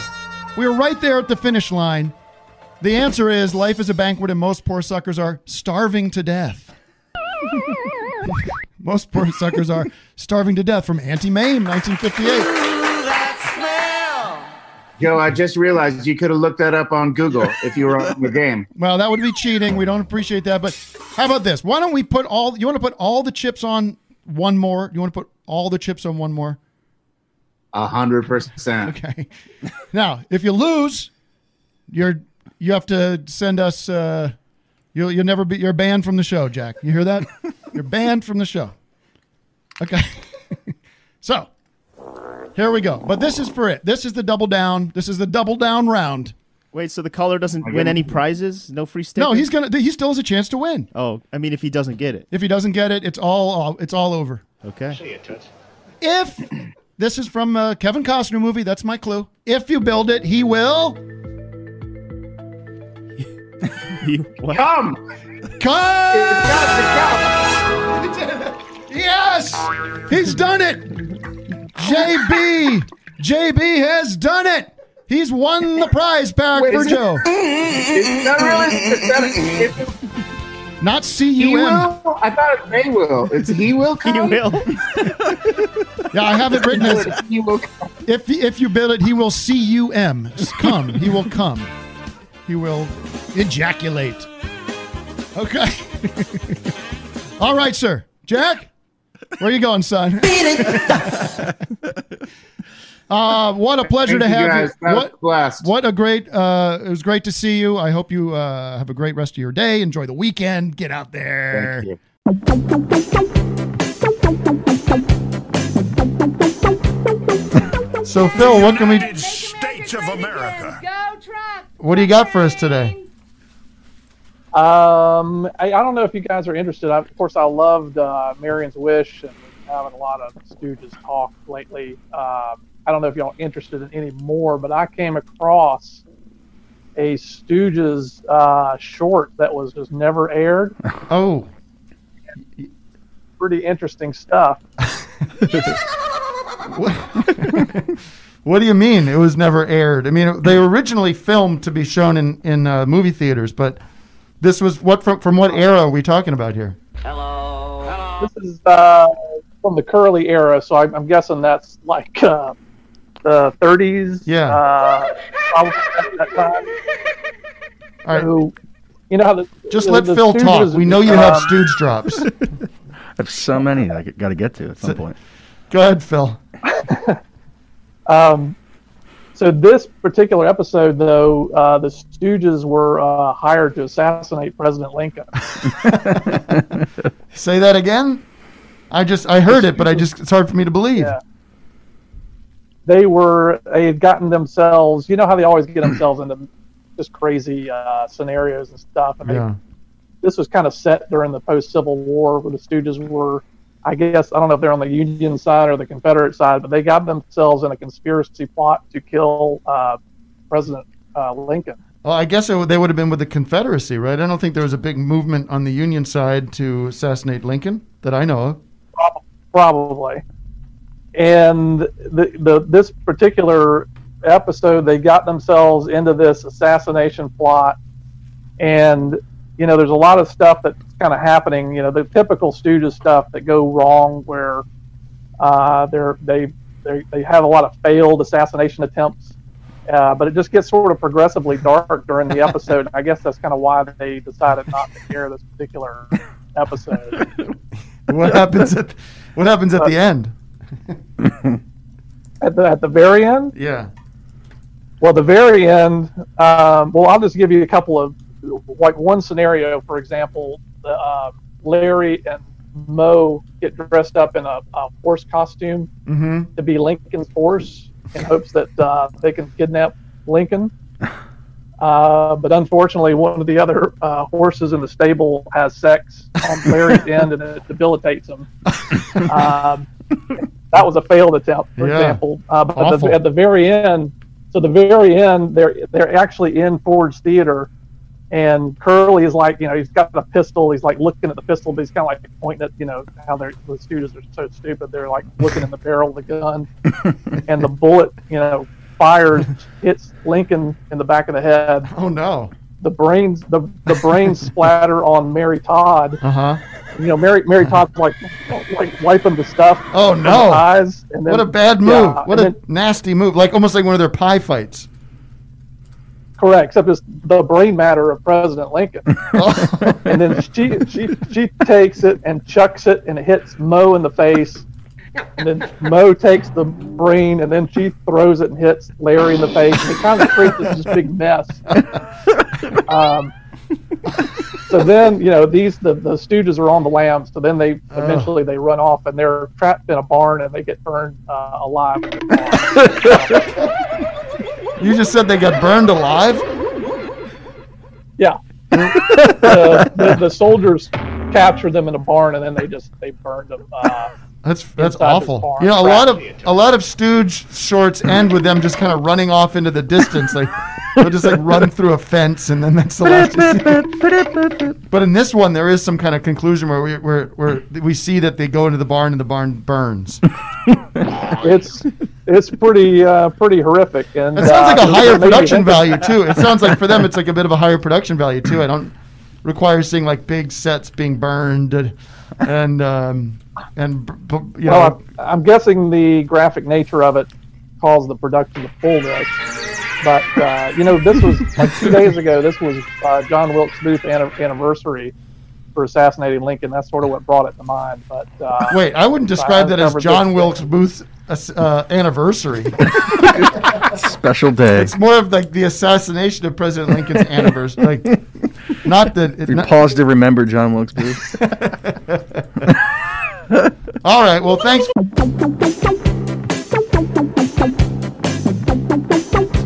[SPEAKER 1] We were right there at the finish line. The answer is life is a banquet, and most poor suckers are starving to death. most poor suckers are starving to death from Auntie Mame, 1958.
[SPEAKER 20] Joe, I just realized you could have looked that up on Google if you were on the game.
[SPEAKER 1] Well, that would be cheating. We don't appreciate that. But how about this? Why don't we put all? You want to put all the chips on one more? You want to put all the chips on one more?
[SPEAKER 20] A hundred percent.
[SPEAKER 1] Okay. Now, if you lose, you're you have to send us. Uh, you'll you'll never be. You're banned from the show, Jack. You hear that? you're banned from the show. Okay. so here we go. But this is for it. This is the double down. This is the double down round.
[SPEAKER 4] Wait, so the caller doesn't win any prizes? No free stickers?
[SPEAKER 1] No, he's gonna. He still has a chance to win.
[SPEAKER 4] Oh, I mean, if he doesn't get it.
[SPEAKER 1] If he doesn't get it, it's all it's all over.
[SPEAKER 4] Okay.
[SPEAKER 1] If this is from a Kevin Costner movie, that's my clue. If you build it, he will
[SPEAKER 20] Come.
[SPEAKER 1] come. Yes, he's done it. JB, JB has done it. He's won the prize pack
[SPEAKER 20] Wait,
[SPEAKER 1] for
[SPEAKER 20] is it-
[SPEAKER 1] Joe.
[SPEAKER 20] Is that really? Is that, if
[SPEAKER 1] Not C-U-M.
[SPEAKER 20] he will? I thought it they will. It's he will come.
[SPEAKER 4] He will.
[SPEAKER 1] Yeah, I have it written as
[SPEAKER 20] he will.
[SPEAKER 1] if if you build it, he will C U M. Come, he will come. He will ejaculate. Okay. All right, sir. Jack, where you going, son? Uh, what a pleasure
[SPEAKER 20] Thank
[SPEAKER 1] to
[SPEAKER 20] you
[SPEAKER 1] have
[SPEAKER 20] guys.
[SPEAKER 1] you.
[SPEAKER 20] That
[SPEAKER 1] What,
[SPEAKER 20] was blessed.
[SPEAKER 1] what a great, uh, it was great to see you. I hope you uh, have a great rest of your day. Enjoy the weekend. Get out there.
[SPEAKER 20] Thank you.
[SPEAKER 1] So, Phil, what can we,
[SPEAKER 2] States of America.
[SPEAKER 1] what do you got for us today?
[SPEAKER 24] Um, I, I don't know if you guys are interested. I, of course, I loved uh, Marion's Wish and been having a lot of Stooges talk lately. Um, I don't know if y'all are interested in any more, but I came across a Stooges uh, short that was just never aired.
[SPEAKER 1] Oh,
[SPEAKER 24] Pretty interesting stuff.
[SPEAKER 1] what do you mean? It was never aired. I mean, they were originally filmed to be shown in in uh, movie theaters, but this was what from from what era are we talking about here? Hello.
[SPEAKER 24] This is uh, from the Curly era, so I'm, I'm guessing that's like uh, the 30s.
[SPEAKER 1] Yeah.
[SPEAKER 24] Uh, at that time.
[SPEAKER 1] All right.
[SPEAKER 24] So, you know how the
[SPEAKER 1] Just
[SPEAKER 24] the-
[SPEAKER 1] let
[SPEAKER 24] the
[SPEAKER 1] Phil talk.
[SPEAKER 24] Stooges,
[SPEAKER 1] We know you have stooge drops.
[SPEAKER 14] I have so many I got to get to at some point.
[SPEAKER 1] Go ahead, Phil.
[SPEAKER 24] Um, so this particular episode, though, uh, the Stooges were uh, hired to assassinate President Lincoln.
[SPEAKER 1] Say that again. I just I heard it, but I just it's hard for me to believe.
[SPEAKER 24] Yeah. They were they had gotten themselves. You know how they always get themselves into just crazy uh, scenarios and stuff. And they,
[SPEAKER 1] Yeah.
[SPEAKER 24] this was kind of set during the post Civil War, where the Stooges were. I guess I don't know if they're on the Union side or the Confederate side, but they got themselves in a conspiracy plot to kill uh, President uh, Lincoln.
[SPEAKER 1] Well, I guess it, they would have been with the Confederacy, right? I don't think there was a big movement on the Union side to assassinate Lincoln that I know of.
[SPEAKER 24] probably. And the, the this particular episode, they got themselves into this assassination plot, and you know, there's a lot of stuff that's kind of happening. You know, the typical Stooges stuff that go wrong, where uh, they're they they they have a lot of failed assassination attempts. Uh, but it just gets sort of progressively dark during the episode. I guess that's kind of why they decided not to air this particular episode.
[SPEAKER 1] What happens at what happens at the end?
[SPEAKER 24] at the at the very end.
[SPEAKER 1] Yeah.
[SPEAKER 24] Well, the very end. Um, well, I'll just give you a couple of like one scenario. For example, uh, Larry and Moe get dressed up in a, a horse costume
[SPEAKER 1] Mm-hmm.
[SPEAKER 24] to be Lincoln's horse in hopes that uh, they can kidnap Lincoln. Uh, but unfortunately, one of the other uh, horses in the stable has sex on Larry's end, and it debilitates him. Um, that was a failed attempt, for
[SPEAKER 1] Yeah.
[SPEAKER 24] example. Uh, but at the, at the very end, so the very end, they're they're actually in Ford's Theater, and Curly is like, you know, he's got a pistol. He's like looking at the pistol, but he's kind of like pointing at, you know, how they're the students are so stupid. They're like looking in the barrel of the gun, and the bullet, you know, fires, hits Lincoln in the back of the head.
[SPEAKER 1] Oh no!
[SPEAKER 24] The brains, the the brains splatter on Mary Todd.
[SPEAKER 1] Uh huh.
[SPEAKER 24] You know, Mary Mary Todd's like like wiping the stuff.
[SPEAKER 1] Oh no!
[SPEAKER 24] eyes, and then,
[SPEAKER 1] what a bad move!
[SPEAKER 24] Yeah,
[SPEAKER 1] what a
[SPEAKER 24] then-
[SPEAKER 1] nasty move! Like almost like one of their pie fights.
[SPEAKER 24] Correct, except it's the brain matter of President Lincoln. And then she she she takes it and chucks it and it hits Moe in the face. And then Moe takes the brain and then she throws it and hits Larry in the face. And it kind of creates this big mess. Um, so then you know these the, the Stooges are on the lam. So then they
[SPEAKER 1] Oh.
[SPEAKER 24] eventually they run off and they're trapped in a barn and they get burned uh, alive.
[SPEAKER 1] You just said they got burned alive.
[SPEAKER 24] Yeah. the, the, the soldiers captured them in a barn and then they just they burned them. Uh,
[SPEAKER 1] That's that's awful.
[SPEAKER 24] barn.
[SPEAKER 1] You know, a lot of a lot of Stooge shorts end with them just kind of running off into the distance, like they'll just like run through a fence, and then that's the last. you see. But in this one, there is some kind of conclusion where we where where we see that they go into the barn and the barn burns.
[SPEAKER 24] it's it's pretty uh, pretty horrific and
[SPEAKER 1] It sounds like
[SPEAKER 24] uh,
[SPEAKER 1] a higher
[SPEAKER 24] it made me
[SPEAKER 1] production value too. It sounds like for them, it's like a bit of a higher production value too. I don't require seeing like big sets being burned and and um, and b- b- you know.
[SPEAKER 24] well, I'm, I'm guessing the graphic nature of it caused the production to pull this. But uh, you know, this was like two days ago. This was uh, John Wilkes Booth anni- anniversary for assassinating Lincoln. That's sort of what brought it to mind. But uh,
[SPEAKER 1] Wait, I wouldn't describe that as John Wilkes Booth's uh, anniversary.
[SPEAKER 14] Special day.
[SPEAKER 1] It's more of like the assassination of President Lincoln's anniversary. Like, not that. It,
[SPEAKER 14] We
[SPEAKER 1] not,
[SPEAKER 14] pause to remember John Wilkes Booth.
[SPEAKER 1] all right. Well, thanks.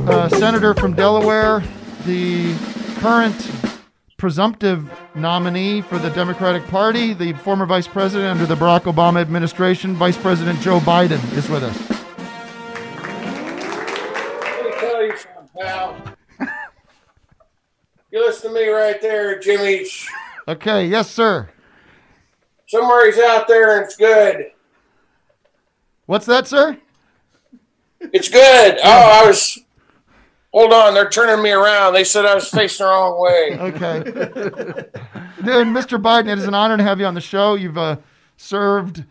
[SPEAKER 1] Uh, Senator from Delaware, the current presumptive nominee for the Democratic Party, the former vice president under the Barack Obama administration, Vice President Joe Biden, is with us.
[SPEAKER 25] Let me tell you something, pal. You listen to me right there, Jimmy.
[SPEAKER 1] Okay. Yes, sir.
[SPEAKER 25] Somewhere he's out there and it's good.
[SPEAKER 1] What's that, sir?
[SPEAKER 25] It's good. Oh, I was. Hold on, they're turning me around. They said I was facing the wrong way.
[SPEAKER 1] Okay. Dude, Mr. Biden, it is an honor to have you on the show. You've uh, served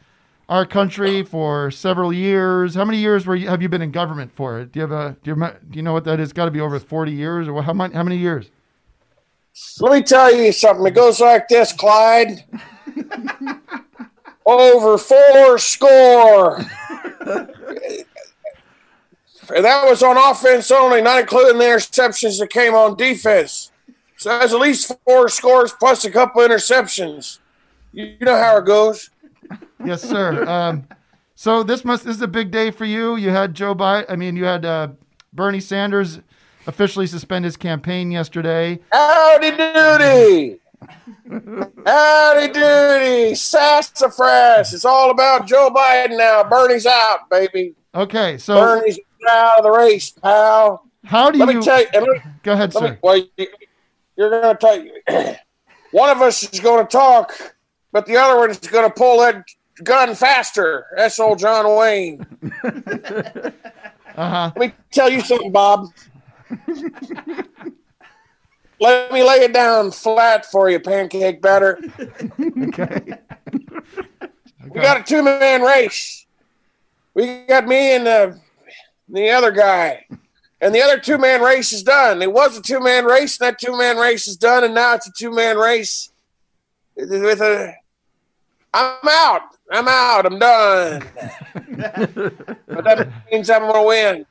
[SPEAKER 1] our country for several years. How many years were you, have you been in government for? Do you have a do you, do you know what that is? Got to be over forty years, or how many how many years?
[SPEAKER 25] Let me tell you something. It goes like this, Clyde. Over four score. And that was on offense only, not including the interceptions that came on defense. So that's at least four scores plus a couple interceptions. You you know how it goes.
[SPEAKER 1] Yes, sir. Um, so this must this is a big day for you. You had Joe Biden. I mean, you had uh, Bernie Sanders officially suspend his campaign yesterday.
[SPEAKER 25] Howdy doody. Howdy doody. Sassafras. It's all about Joe Biden now. Bernie's out, baby.
[SPEAKER 1] Okay, so
[SPEAKER 25] Bernie's out of the race, pal.
[SPEAKER 1] how do
[SPEAKER 25] let
[SPEAKER 1] you?
[SPEAKER 25] me tell you. me-
[SPEAKER 1] Go ahead,
[SPEAKER 25] let me-
[SPEAKER 1] sir.
[SPEAKER 25] well, you, you're going to tell one of us is going to talk, but the other one is going to pull that gun faster. That's old John Wayne.
[SPEAKER 1] Uh huh.
[SPEAKER 25] Let me tell you something, Bob. Let me lay it down flat for you, pancake batter.
[SPEAKER 1] okay.
[SPEAKER 25] We got a two man race. We got me and the, the other guy. And the other two man race is done. It was a two man race, and that two man race is done, and now it's a two man race with a. I'm out. I'm out. I'm done. but that means I'm going to win.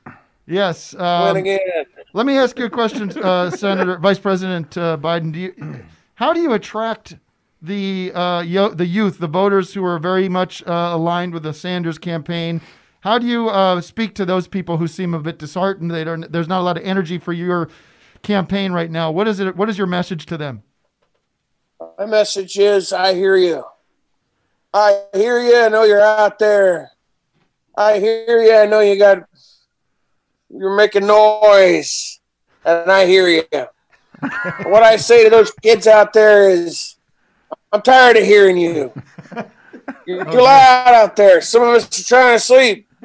[SPEAKER 1] Yes.
[SPEAKER 25] Win
[SPEAKER 1] Um,
[SPEAKER 25] again.
[SPEAKER 1] Let me ask you a question, uh, Senator Vice President uh, Biden. Do you, how do you attract the uh, yo- the youth, the voters who are very much uh, aligned with the Sanders campaign? How do you uh, speak to those people who seem a bit disheartened? They don't, there's not a lot of energy for your campaign right now. What is it? What is your message to them?
[SPEAKER 25] My message is I hear you. I hear you. I know you're out there. I hear you. I know you got. You're making noise, and I hear you. what I say to those kids out there is, I'm tired of hearing you. You're oh, too loud out there. Some of us are trying to sleep.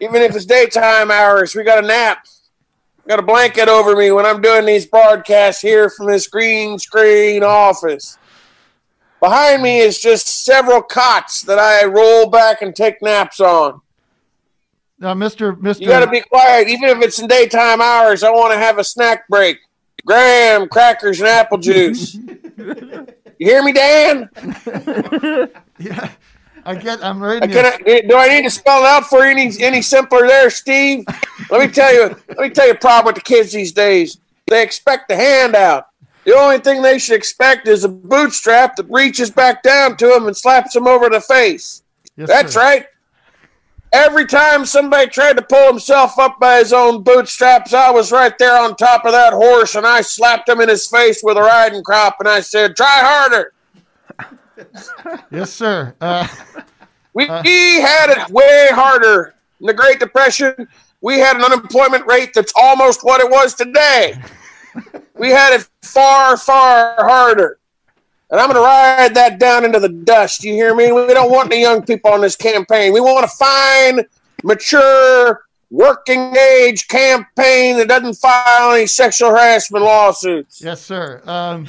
[SPEAKER 25] Even if it's daytime hours, we got a nap. Got a blanket over me when I'm doing these broadcasts here from this green screen office. Behind me is just several cots that I roll back and take naps on.
[SPEAKER 1] Now, Mister Mister,
[SPEAKER 25] You got to be quiet, even if it's in daytime hours. I want to have a snack break. Graham, crackers, and apple juice. you hear me, Dan?
[SPEAKER 1] yeah, I get. I'm
[SPEAKER 25] I
[SPEAKER 1] reading.
[SPEAKER 25] can I, do I need to spell it out for you any any simpler there, Steve? Let me tell you. Let me tell you a problem with the kids these days. They expect a handout. The only thing they should expect is a bootstrap that reaches back down to them and slaps them over the face.
[SPEAKER 1] Yes,
[SPEAKER 25] That's
[SPEAKER 1] sir.
[SPEAKER 25] right. Every time somebody tried to pull himself up by his own bootstraps, I was right there on top of that horse and I slapped him in his face with a riding crop and I said, "Try harder."
[SPEAKER 1] Yes, sir. Uh,
[SPEAKER 25] We, we had it way harder in the Great Depression. We had an unemployment rate that's almost what it was today. We had it far, far harder. And I'm going to ride that down into the dust. You hear me? We don't want the young people on this campaign. We want a fine, mature, working age campaign that doesn't file any sexual harassment lawsuits.
[SPEAKER 1] Yes, sir. Um,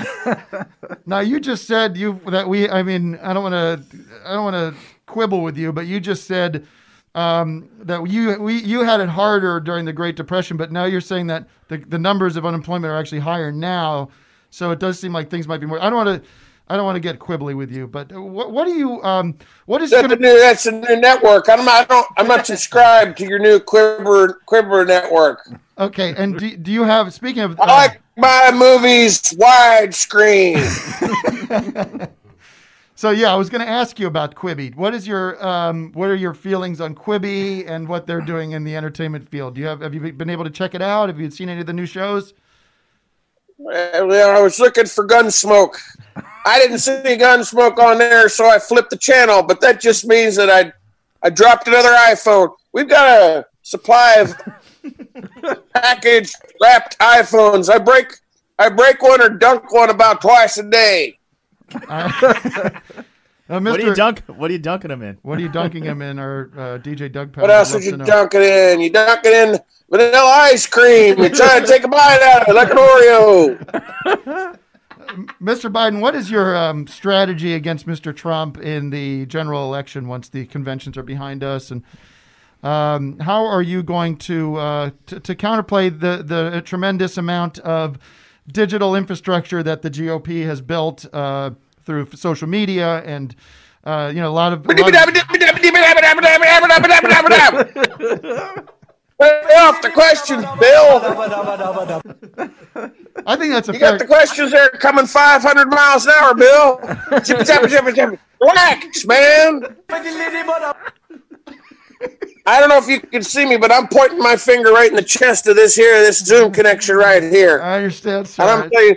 [SPEAKER 1] now you just said you that we. I mean, I don't want to. I don't want to quibble with you, but you just said um, that you we you had it harder during the Great Depression, but now you're saying that the the numbers of unemployment are actually higher now. So it does seem like things might be more. I don't want to. I don't want to get quibbly with you, but what what do you um what is
[SPEAKER 25] That's
[SPEAKER 1] going
[SPEAKER 25] a new, that's a new network. I'm not, I don't, I'm not subscribed to your new quibber Quiver network.
[SPEAKER 1] okay? And do, do you have speaking of
[SPEAKER 25] I like my movies widescreen.
[SPEAKER 1] So yeah, I was going to ask you about Quibi. What is your um, what are your feelings on Quibi and what they're doing in the entertainment field? Do you have have you been able to check it out? Have you seen any of the new shows?
[SPEAKER 25] Well, I was looking for Gunsmoke. I didn't see any Gunsmoke on there, so I flipped the channel. But that just means that I, I dropped another iPhone. We've got a supply of packaged wrapped iPhones. I break, I break one or dunk one about twice a day.
[SPEAKER 1] Uh,
[SPEAKER 4] What are you dunk? What are you dunking them in?
[SPEAKER 1] What are you dunking him in? Or uh, DJ Doug?
[SPEAKER 25] What else would you dunk it in? You dunk it in vanilla ice cream. You try to take a bite out of it like an Oreo.
[SPEAKER 1] Mr. Biden, what is your um, strategy against Mr. Trump in the general election once the conventions are behind us? And um, how are you going to, uh, to to counterplay the the tremendous amount of digital infrastructure that the GOP has built uh, through social media and uh, you know a lot of, a lot of
[SPEAKER 25] Lay off the questions, Bill.
[SPEAKER 1] I think that's a
[SPEAKER 25] You
[SPEAKER 1] fair.
[SPEAKER 25] got the questions there coming 500 miles an hour, Bill. Zippy, zappy, zippy, zippy. Relax, man. I don't know if you can see me, but I'm pointing my finger right in the chest of this here, this Zoom connection right here.
[SPEAKER 1] I understand, sir.
[SPEAKER 25] And I'm telling you,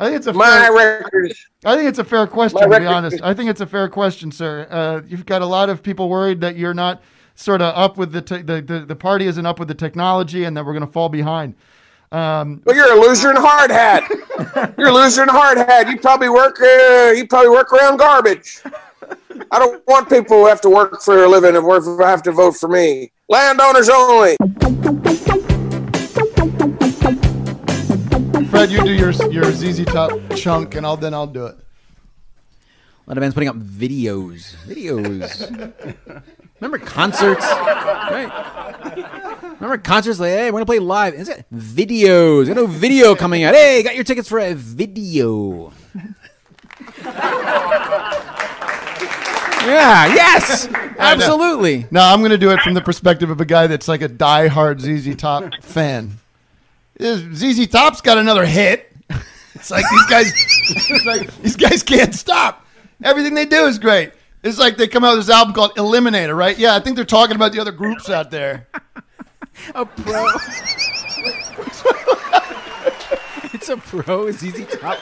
[SPEAKER 1] I think it's a
[SPEAKER 25] my
[SPEAKER 1] fair,
[SPEAKER 25] record.
[SPEAKER 1] I think it's a fair question to be honest. I think it's a fair question, sir. Uh, you've got a lot of people worried that you're not sort of up with the, te- the the the party isn't up with the technology and that we're going to fall behind. Um,
[SPEAKER 25] Well, you're a loser in a hard hat. You're a loser in a hard hat. You probably work. Uh, you probably work around garbage. I don't want people who have to work for a living and work who have to vote for me. Landowners only.
[SPEAKER 1] Fred, you do your your ZZ Top chunk, and I'll then I'll do it.
[SPEAKER 26] A lot of bands putting up videos. Videos. Remember concerts? Right. Remember concerts like, hey, we're gonna play live. Is it videos? Got no video coming out. Hey, got your tickets for a video. yeah, yes. Absolutely.
[SPEAKER 1] No, I'm going to do it from the perspective of a guy that's like a diehard ZZ Top fan. Uh, ZZ Top's got another hit. It's like these guys, it's like these guys can't stop. Everything they do is great. It's like they come out with this album called Eliminator, right? Yeah, I think they're talking about the other groups out there.
[SPEAKER 26] A pro. it's a pro ZZ Top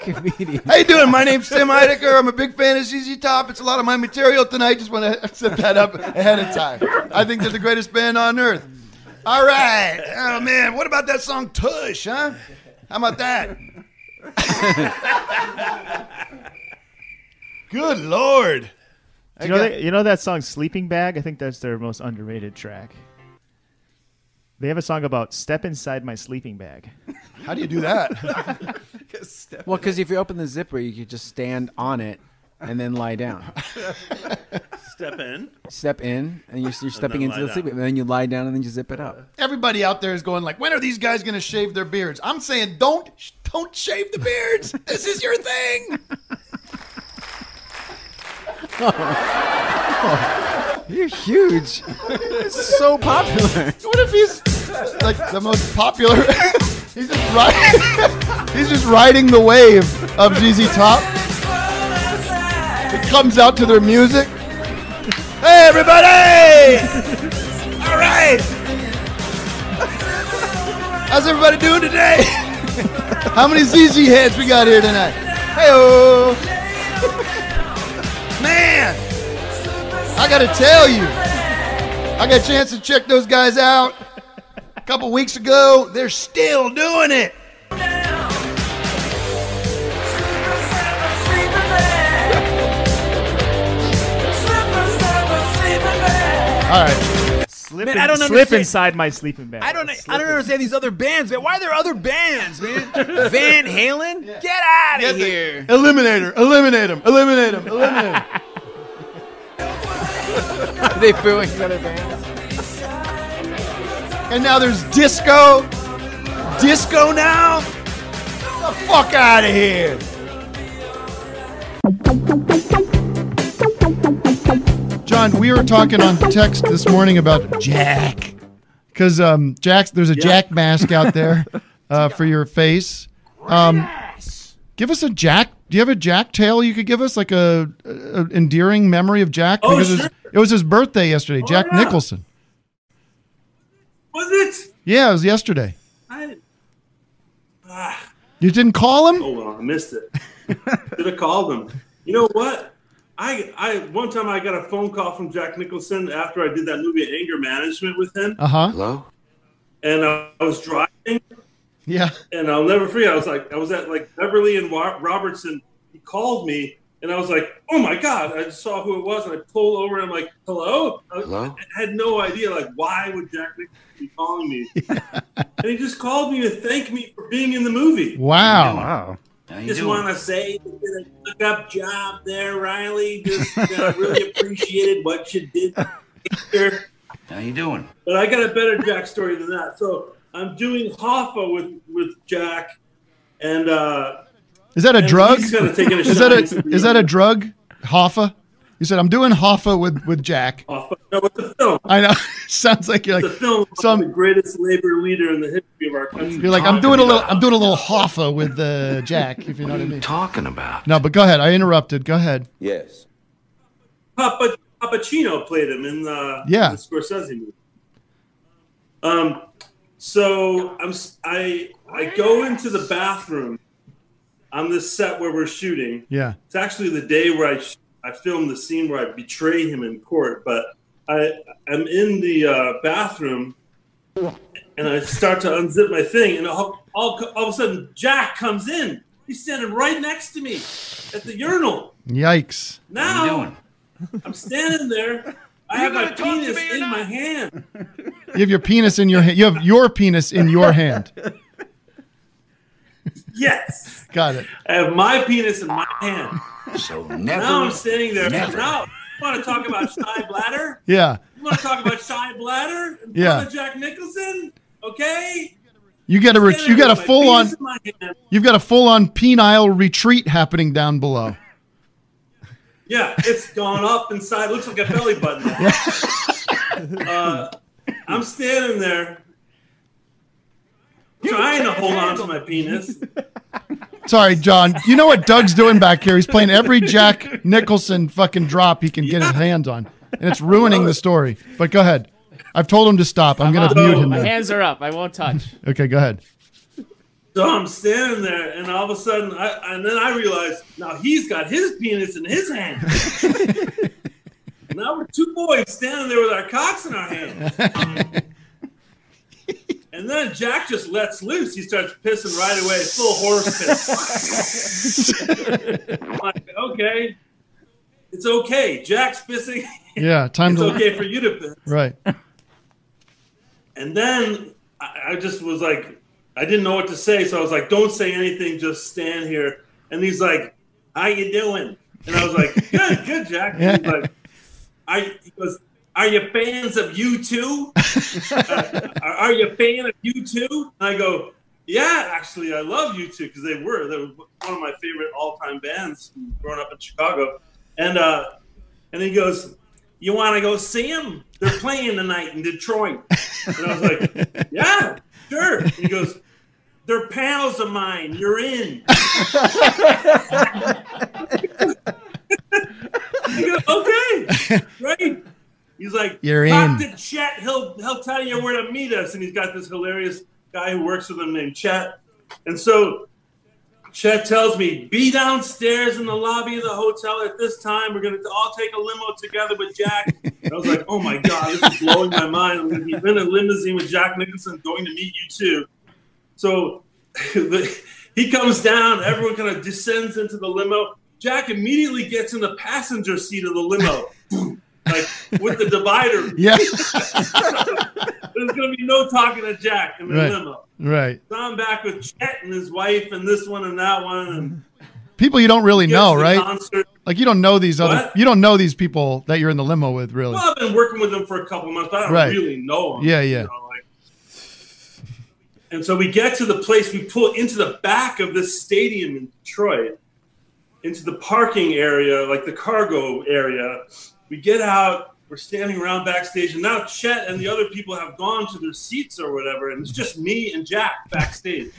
[SPEAKER 9] comedian.
[SPEAKER 1] How you doing? My name's Tim Heidecker. I'm a big fan of ZZ Top. It's a lot of my material tonight. Just want to set that up ahead of time. I think they're the greatest band on earth. All right. Oh man, what about that song Tush, huh? How about that? Good lord.
[SPEAKER 4] Do you know, that, you know that song "Sleeping Bag"? I think that's their most underrated track. They have a song about "Step inside my sleeping bag."
[SPEAKER 1] How do you do that?
[SPEAKER 9] Well, because if you open the zipper, you could just stand on it and then lie down.
[SPEAKER 27] Step in.
[SPEAKER 9] Step in, and you're, you're stepping
[SPEAKER 27] then
[SPEAKER 9] into
[SPEAKER 27] lie
[SPEAKER 9] the sleep,
[SPEAKER 27] down.
[SPEAKER 9] and then you lie down, and then you zip it up.
[SPEAKER 1] Everybody out there is going like, when are these guys going to shave their beards? I'm saying, don't don't shave the beards. This is your thing.
[SPEAKER 9] You're huge. It's so popular.
[SPEAKER 1] What if he's like the most popular? he's just riding. he's just riding the wave of ZZ Top. It comes out to their music. Hey, everybody! All right. How's everybody doing today? How many ZZ heads we got here tonight? Hey, man! I gotta tell you, I got a chance to check those guys out a couple weeks ago. They're still doing it. All right.
[SPEAKER 4] Slip,
[SPEAKER 9] Man,
[SPEAKER 4] in-
[SPEAKER 9] I don't
[SPEAKER 4] slip
[SPEAKER 9] understand.
[SPEAKER 4] inside my sleeping bag.
[SPEAKER 9] I don't. I don't understand these other bands, man. Why are there other bands, man? Van Halen, get out of
[SPEAKER 1] Get the-
[SPEAKER 9] here.
[SPEAKER 1] Eliminator, eliminate him, eliminate him, eliminate him.
[SPEAKER 9] Are they booing the other bands?
[SPEAKER 1] And now there's disco. Disco now? Get the fuck out of here. John, we were talking on text this morning about Jack. Because um, Jack's, there's a Jack mask out there uh, for your face. Um, give us a Jack. Do you have a Jack tale you could give us, like a, a endearing memory of Jack?
[SPEAKER 27] Oh,
[SPEAKER 1] because it, was, it was his birthday yesterday. Jack
[SPEAKER 27] yeah.
[SPEAKER 1] Nicholson.
[SPEAKER 27] Was it?
[SPEAKER 1] Yeah, it was yesterday.
[SPEAKER 27] I, ah,
[SPEAKER 1] You didn't call him?
[SPEAKER 27] oh well, I missed it. Should have called him. You know what? I, I one time I got a phone call from Jack Nicholson after I did that movie Anger Management with him,
[SPEAKER 1] Uh huh.
[SPEAKER 8] Hello?
[SPEAKER 27] and uh, I was driving,
[SPEAKER 1] Yeah.
[SPEAKER 27] and I'll never forget. I was like, I was at like Beverly and Robertson. He called me, and I was like, oh my god! I just saw who it was, and I pulled over, and I'm like, hello. I-
[SPEAKER 8] Hello?
[SPEAKER 27] I had no idea, like, why would Jack Nicholson be calling me? and he just called me to thank me for being in the movie.
[SPEAKER 1] Wow.
[SPEAKER 14] Wow.
[SPEAKER 8] How you
[SPEAKER 27] Just want to say you did a hook up job there, Riley. Just uh, really appreciated what you did here.
[SPEAKER 8] How you doing?
[SPEAKER 27] But I got a better Jack story than that. So I'm doing Hoffa with with Jack, and uh,
[SPEAKER 1] Is that a drug?
[SPEAKER 27] he's kinda taking a
[SPEAKER 1] is that a
[SPEAKER 27] shine to the-
[SPEAKER 1] is that a drug? Hoffa. You said I'm doing Hoffa with with Jack.
[SPEAKER 27] Hoffa. No, it's a film.
[SPEAKER 1] I know. Sounds like you're
[SPEAKER 27] It's a
[SPEAKER 1] like
[SPEAKER 27] film about
[SPEAKER 1] some.
[SPEAKER 27] the greatest labor leader in the history of our country.
[SPEAKER 1] You're like I'm doing a little. I'm doing a little Hoffa with uh, Jack. If you know what I mean.
[SPEAKER 8] Talking about?
[SPEAKER 1] No, but go ahead. I interrupted. Go ahead.
[SPEAKER 8] Yes.
[SPEAKER 27] Papa Papacino played him in the,
[SPEAKER 1] Yeah.
[SPEAKER 27] the Scorsese movie. Um, so I'm I I go into the bathroom on this set where we're shooting.
[SPEAKER 1] Yeah.
[SPEAKER 27] It's actually the day where I sh- I filmed the scene where I betray him in court, but I I'm in the uh, bathroom and I start to unzip my thing, and all, all, all of a sudden Jack comes in. He's standing right next to me at the urinal.
[SPEAKER 1] Yikes.
[SPEAKER 27] Now I'm standing there. I have my penis in my hand.
[SPEAKER 1] You have your penis in your hand. You have your penis in your hand.
[SPEAKER 27] Yes,
[SPEAKER 1] Got it.
[SPEAKER 27] I have my penis in my hand.
[SPEAKER 8] So
[SPEAKER 27] now. I'm standing there.
[SPEAKER 8] never.
[SPEAKER 27] Now, you want to talk about shy bladder?
[SPEAKER 1] Yeah.
[SPEAKER 27] You want to talk about shy bladder? In
[SPEAKER 1] Yeah.
[SPEAKER 27] Jack Nicholson? Okay.
[SPEAKER 1] You get a re- you got a full on
[SPEAKER 27] penis in my hand.
[SPEAKER 1] you've got a full on penile retreat happening down below.
[SPEAKER 27] Yeah, it's gone up inside. Looks like a belly button. uh, I'm standing there trying to hold on to my penis.
[SPEAKER 1] Sorry, John. You know what Doug's doing back here? He's playing every Jack Nicholson fucking drop he can get his hands on, and it's ruining the story. But go ahead. I've told him to stop. I'm, going to mute him.
[SPEAKER 4] My
[SPEAKER 1] now.
[SPEAKER 4] hands are up. I won't touch.
[SPEAKER 1] Okay, go ahead.
[SPEAKER 27] So I'm standing there, and all of a sudden, I and then I realize now he's got his penis in his hand. now we're two boys standing there with our cocks in our hands. And then Jack just lets loose. He starts pissing right away, It's full horse piss. Like, okay, it's okay. Jack's pissing.
[SPEAKER 1] Yeah, time
[SPEAKER 27] it's
[SPEAKER 1] to
[SPEAKER 27] okay for you to piss.
[SPEAKER 1] Right.
[SPEAKER 27] And then I, I just was like, I didn't know what to say, so I was like, "Don't say anything, just stand here." And he's like, "How you doing?" And I was like, "Good, good, Jack." And he's like, "I," he goes, "Are you fans of U2? Uh, are, are you a fan of U2?" And I go, "Yeah, actually, I love U2 because they were they were one of my favorite all time bands growing up in Chicago." And uh, and he goes, "You want to go see them? They're playing tonight in Detroit." And I was like, "Yeah, sure." He goes, "They're pals of mine. You're in." Goes, "Okay, great." He's like,
[SPEAKER 1] You're
[SPEAKER 27] "Talk
[SPEAKER 1] in."
[SPEAKER 27] to Chet. He'll he'll tell you where to meet us." And he's got this hilarious guy who works with him named Chet. And so Chet tells me, "Be downstairs in the lobby of the hotel at this time. We're gonna all take a limo together with Jack." I was like, "Oh my god, this is blowing my mind. I'm gonna be in a limousine with Jack Nicholson, going to meet U2." So he comes down. Everyone kind of descends into the limo. Jack immediately gets in the passenger seat of the limo, like with the divider.
[SPEAKER 1] Yeah.
[SPEAKER 27] There's gonna be no talking to Jack in the
[SPEAKER 1] Right.
[SPEAKER 27] limo.
[SPEAKER 1] Right.
[SPEAKER 27] So I'm back with Chet and his wife and this one and that one and
[SPEAKER 1] People you don't really know, right?
[SPEAKER 27] concert.
[SPEAKER 1] Like you don't know these other. You don't know these people that you're in the limo with, really.
[SPEAKER 27] well, I've been working with them for a couple months, but I don't
[SPEAKER 1] Right.
[SPEAKER 27] really know them.
[SPEAKER 1] Yeah, yeah.
[SPEAKER 27] And so we get to the place, we pull into the back of this stadium in Detroit, into the parking area, like the cargo area. We get out, we're standing around backstage, and now Chet and the other people have gone to their seats or whatever, and it's just me and Jack backstage.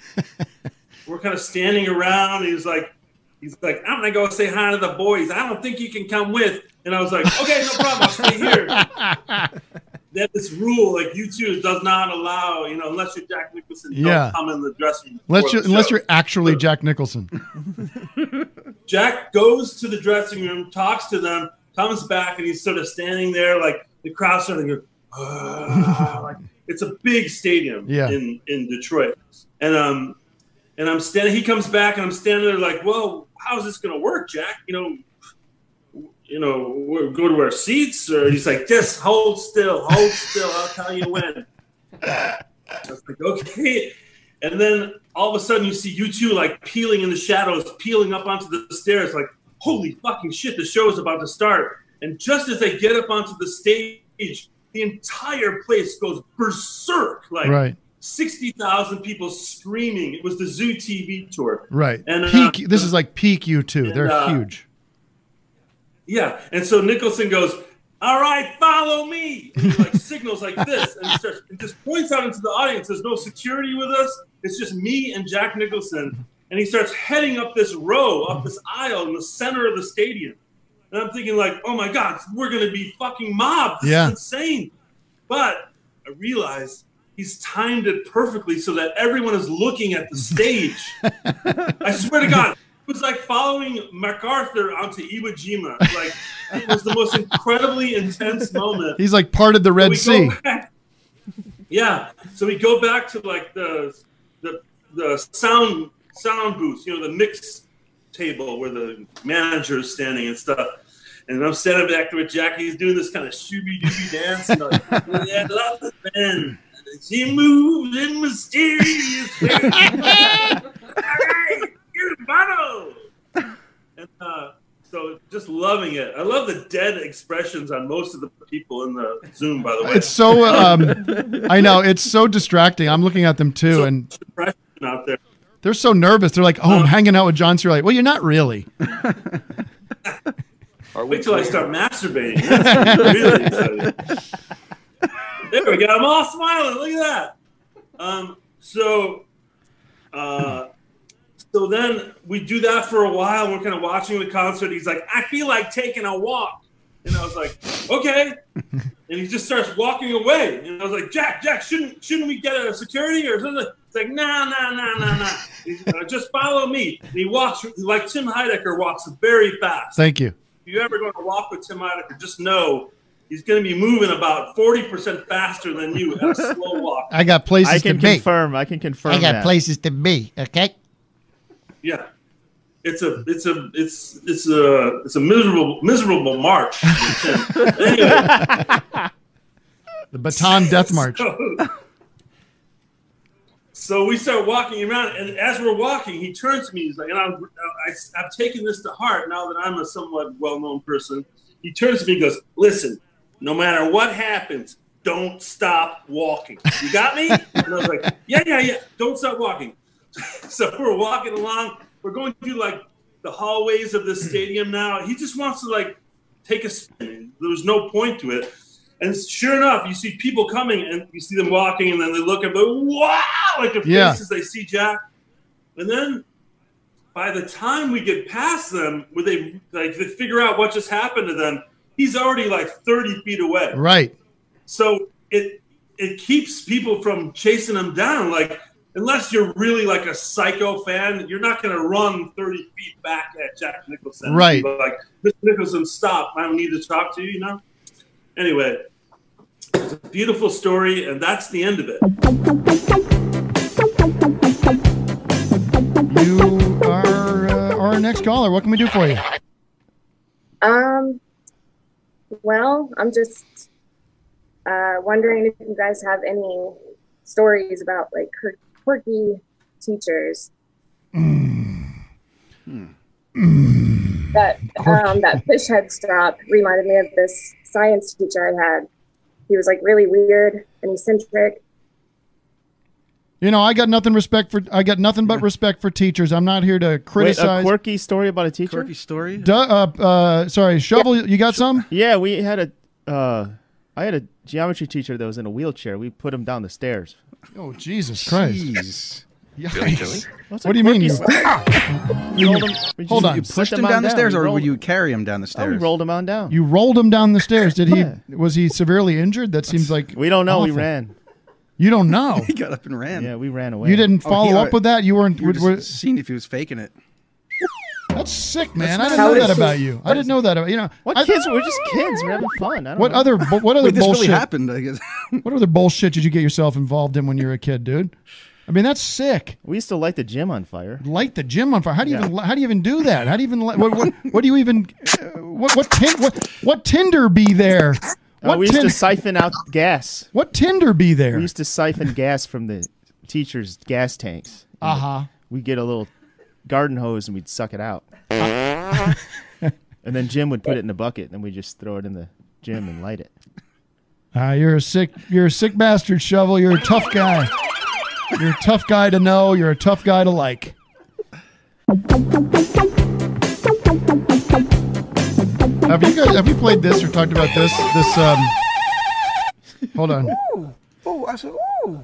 [SPEAKER 27] we're kind of standing around. He's like, he's like, I'm gonna go say hi to the boys. I don't think you can come with. And I was like, okay, no problem. I'll stay here. They have this rule, like you YouTube does not allow, you know, unless you're Jack Nicholson,
[SPEAKER 1] Yeah.
[SPEAKER 27] don't come in the dressing room.
[SPEAKER 1] Unless you unless you're actually Jack Nicholson.
[SPEAKER 27] Jack goes to the dressing room, talks to them, comes back, and he's sort of standing there, like the crowd's starting to go, "Ah," like it's a big stadium
[SPEAKER 1] Yeah.
[SPEAKER 27] in in Detroit, and um, and I'm standing. He comes back, and I'm standing there, like, well, how's this gonna work, Jack? You know, you know, go to our seats, or he's like, just hold still, hold still. I'll tell you when. I was like, okay. And then all of a sudden, you see U2 like peeling in the shadows, peeling up onto the stairs, like, holy fucking shit, the show is about to start. And just as they get up onto the stage, the entire place goes berserk. Like,
[SPEAKER 1] Right.
[SPEAKER 27] 60,000 people screaming. It was the Zoo TV tour.
[SPEAKER 1] Right.
[SPEAKER 27] And, uh.
[SPEAKER 1] This is like peak U2.
[SPEAKER 27] and,
[SPEAKER 1] They're
[SPEAKER 27] uh,
[SPEAKER 1] huge.
[SPEAKER 27] Yeah. And so Nicholson goes, All right, follow me. And he like signals like this and, starts, and just points out into the audience. There's no security with us. It's just me and Jack Nicholson. And he starts heading up this row, up this aisle in the center of the stadium. And I'm thinking, like, oh my God, we're going to be fucking mobbed. This
[SPEAKER 1] Yeah.
[SPEAKER 27] insane. But I realized he's timed it perfectly so that everyone is looking at the stage. I swear to God, it was like following MacArthur onto Iwo Jima. Like it was the most incredibly intense moment.
[SPEAKER 1] He's like part of the Red
[SPEAKER 27] we
[SPEAKER 1] Sea.
[SPEAKER 27] back- yeah. So we go back to like the the the sound sound booth, you know, the mix table where the manager is standing and stuff. And I'm standing back there with Jackie. He's doing this kind of shooby dooby dance. And like, yeah, I love the band. She moves in mysterious ways. All right, Bono. And uh, so just loving it. I love the dead expressions on most of the people in the Zoom, by the way.
[SPEAKER 1] It's so. Um, I know it's so distracting. I'm looking at them too, and
[SPEAKER 27] depression out there.
[SPEAKER 1] They're so nervous. They're like, "Oh, I'm hanging out with John So you're Like, well, you're not really.
[SPEAKER 27] Wait till I start masturbating. That's really. There we go. I'm all smiling. Look at that. Um, so, uh, so then we do that for a while. We're kind of watching the concert. He's like, I feel like taking a walk. And I was like, okay. And he just starts walking away. And I was like, Jack, Jack, shouldn't shouldn't we get a security or something? He's like, nah, nah, nah, nah, nah. He's, uh, just follow me. And he walks like Tim Heidecker walks very fast.
[SPEAKER 1] Thank you.
[SPEAKER 27] If you ever going to walk with Tim Heidecker, just know he's going to be moving about forty percent faster than you at a slow walk.
[SPEAKER 1] I got places
[SPEAKER 4] I can
[SPEAKER 1] to be.
[SPEAKER 4] confirm. I can confirm.
[SPEAKER 17] I got
[SPEAKER 4] that.
[SPEAKER 17] places to be. Okay.
[SPEAKER 27] Yeah. It's a it's a it's it's a it's a miserable miserable march. anyway,
[SPEAKER 1] The Bataan Death March.
[SPEAKER 27] So, so we start walking around, and as we're walking, he turns to me. He's like, and I'm, I, I've taken this to heart now that I'm a somewhat well known person. He turns to me and goes, Listen, no matter what happens, don't stop walking. You got me? And I was like, Yeah, yeah, yeah. Don't stop walking. so we're walking along. We're going through like the hallways of the stadium now. He just wants to like take a spin. There's no point to it. And sure enough, you see people coming and you see them walking, and then they look and go, wow, like the
[SPEAKER 1] Yeah.
[SPEAKER 27] faces they see Jack. And then by the time we get past them, where they like they figure out what just happened to them, he's already like 30 feet away.
[SPEAKER 1] Right.
[SPEAKER 27] So it it keeps people from chasing them down. Like unless you're really like a psycho fan, you're not going to run 30 feet back at Jack Nicholson.
[SPEAKER 1] Right.
[SPEAKER 27] Like Mr. Nicholson, stop! I don't need to talk to you. You know. Anyway, it's a beautiful story, and that's the end of it.
[SPEAKER 1] You are uh, our next caller. What can we do for you?
[SPEAKER 28] Um, well, I'm just uh, wondering if you guys have any stories about like quirky teachers. That um, that fish head stop reminded me of this science teacher I had. He was like really weird and eccentric.
[SPEAKER 1] You know, I got nothing respect for. I got nothing but respect for teachers. I'm not here to
[SPEAKER 4] Wait, a
[SPEAKER 1] criticize.
[SPEAKER 4] quirky story about a teacher.
[SPEAKER 6] Quirky story.
[SPEAKER 1] Du- uh, uh, sorry, shovel. You got some?
[SPEAKER 4] Yeah, we had a. Uh, I had a geometry teacher that was in a wheelchair. We put him down the stairs.
[SPEAKER 1] Oh Jesus Christ!
[SPEAKER 6] Jeez.
[SPEAKER 1] Yikes.
[SPEAKER 4] What's
[SPEAKER 1] What do you mean?
[SPEAKER 4] quirky ah!
[SPEAKER 1] You,
[SPEAKER 4] story? We rolled him- we
[SPEAKER 1] Hold on.
[SPEAKER 6] You pushed him
[SPEAKER 4] on
[SPEAKER 6] down the stairs, or would you carry him down the
[SPEAKER 4] Oh,
[SPEAKER 6] stairs?
[SPEAKER 4] we rolled him on down.
[SPEAKER 1] You rolled him down the stairs. Did he? Was he severely injured? That seems like
[SPEAKER 4] We don't know. We ran.
[SPEAKER 1] You don't know.
[SPEAKER 6] he got up and ran.
[SPEAKER 4] Yeah, we ran away.
[SPEAKER 1] You didn't
[SPEAKER 6] Oh,
[SPEAKER 1] follow
[SPEAKER 6] he-
[SPEAKER 1] up with that. You weren't.
[SPEAKER 6] You were
[SPEAKER 1] were-
[SPEAKER 6] just seeing if he was faking it.
[SPEAKER 1] that's sick, man.
[SPEAKER 6] That's
[SPEAKER 1] I didn't know
[SPEAKER 6] How
[SPEAKER 1] that
[SPEAKER 6] is
[SPEAKER 1] about you. I didn't know that. About, you know
[SPEAKER 4] What
[SPEAKER 1] I-
[SPEAKER 4] kids? We're just kids. We're having fun. I don't
[SPEAKER 1] What
[SPEAKER 4] know.
[SPEAKER 1] other? What other
[SPEAKER 6] Wait,
[SPEAKER 1] bullshit
[SPEAKER 6] really happened, I guess.
[SPEAKER 1] What other bullshit did you get yourself involved in when you were a kid, dude? I mean, that's sick.
[SPEAKER 4] We used to light the gym on fire.
[SPEAKER 1] Light the gym on fire. How do you
[SPEAKER 4] Yeah.
[SPEAKER 1] even? How do you even do that? How do you even? What? What, what do you even? Uh, what? What? Tin, what? What tinder be there?
[SPEAKER 4] Uh, we used
[SPEAKER 1] tin-
[SPEAKER 4] to siphon out gas.
[SPEAKER 1] What tinder be there?
[SPEAKER 4] We used to siphon gas from the teachers' gas tanks.
[SPEAKER 1] Uh huh.
[SPEAKER 4] We get a little garden hose and we'd suck it out. and then Jim would put it in the bucket, and we just throw it in the gym and light it.
[SPEAKER 1] Uh, you're a sick. You're a sick bastard, shovel. You're a tough guy. You're a tough guy to know. You're a tough guy to like. Have you guys? Have you played this or talked about this? This. Um. Hold on.
[SPEAKER 19] Ooh, Oh, I said, ooh.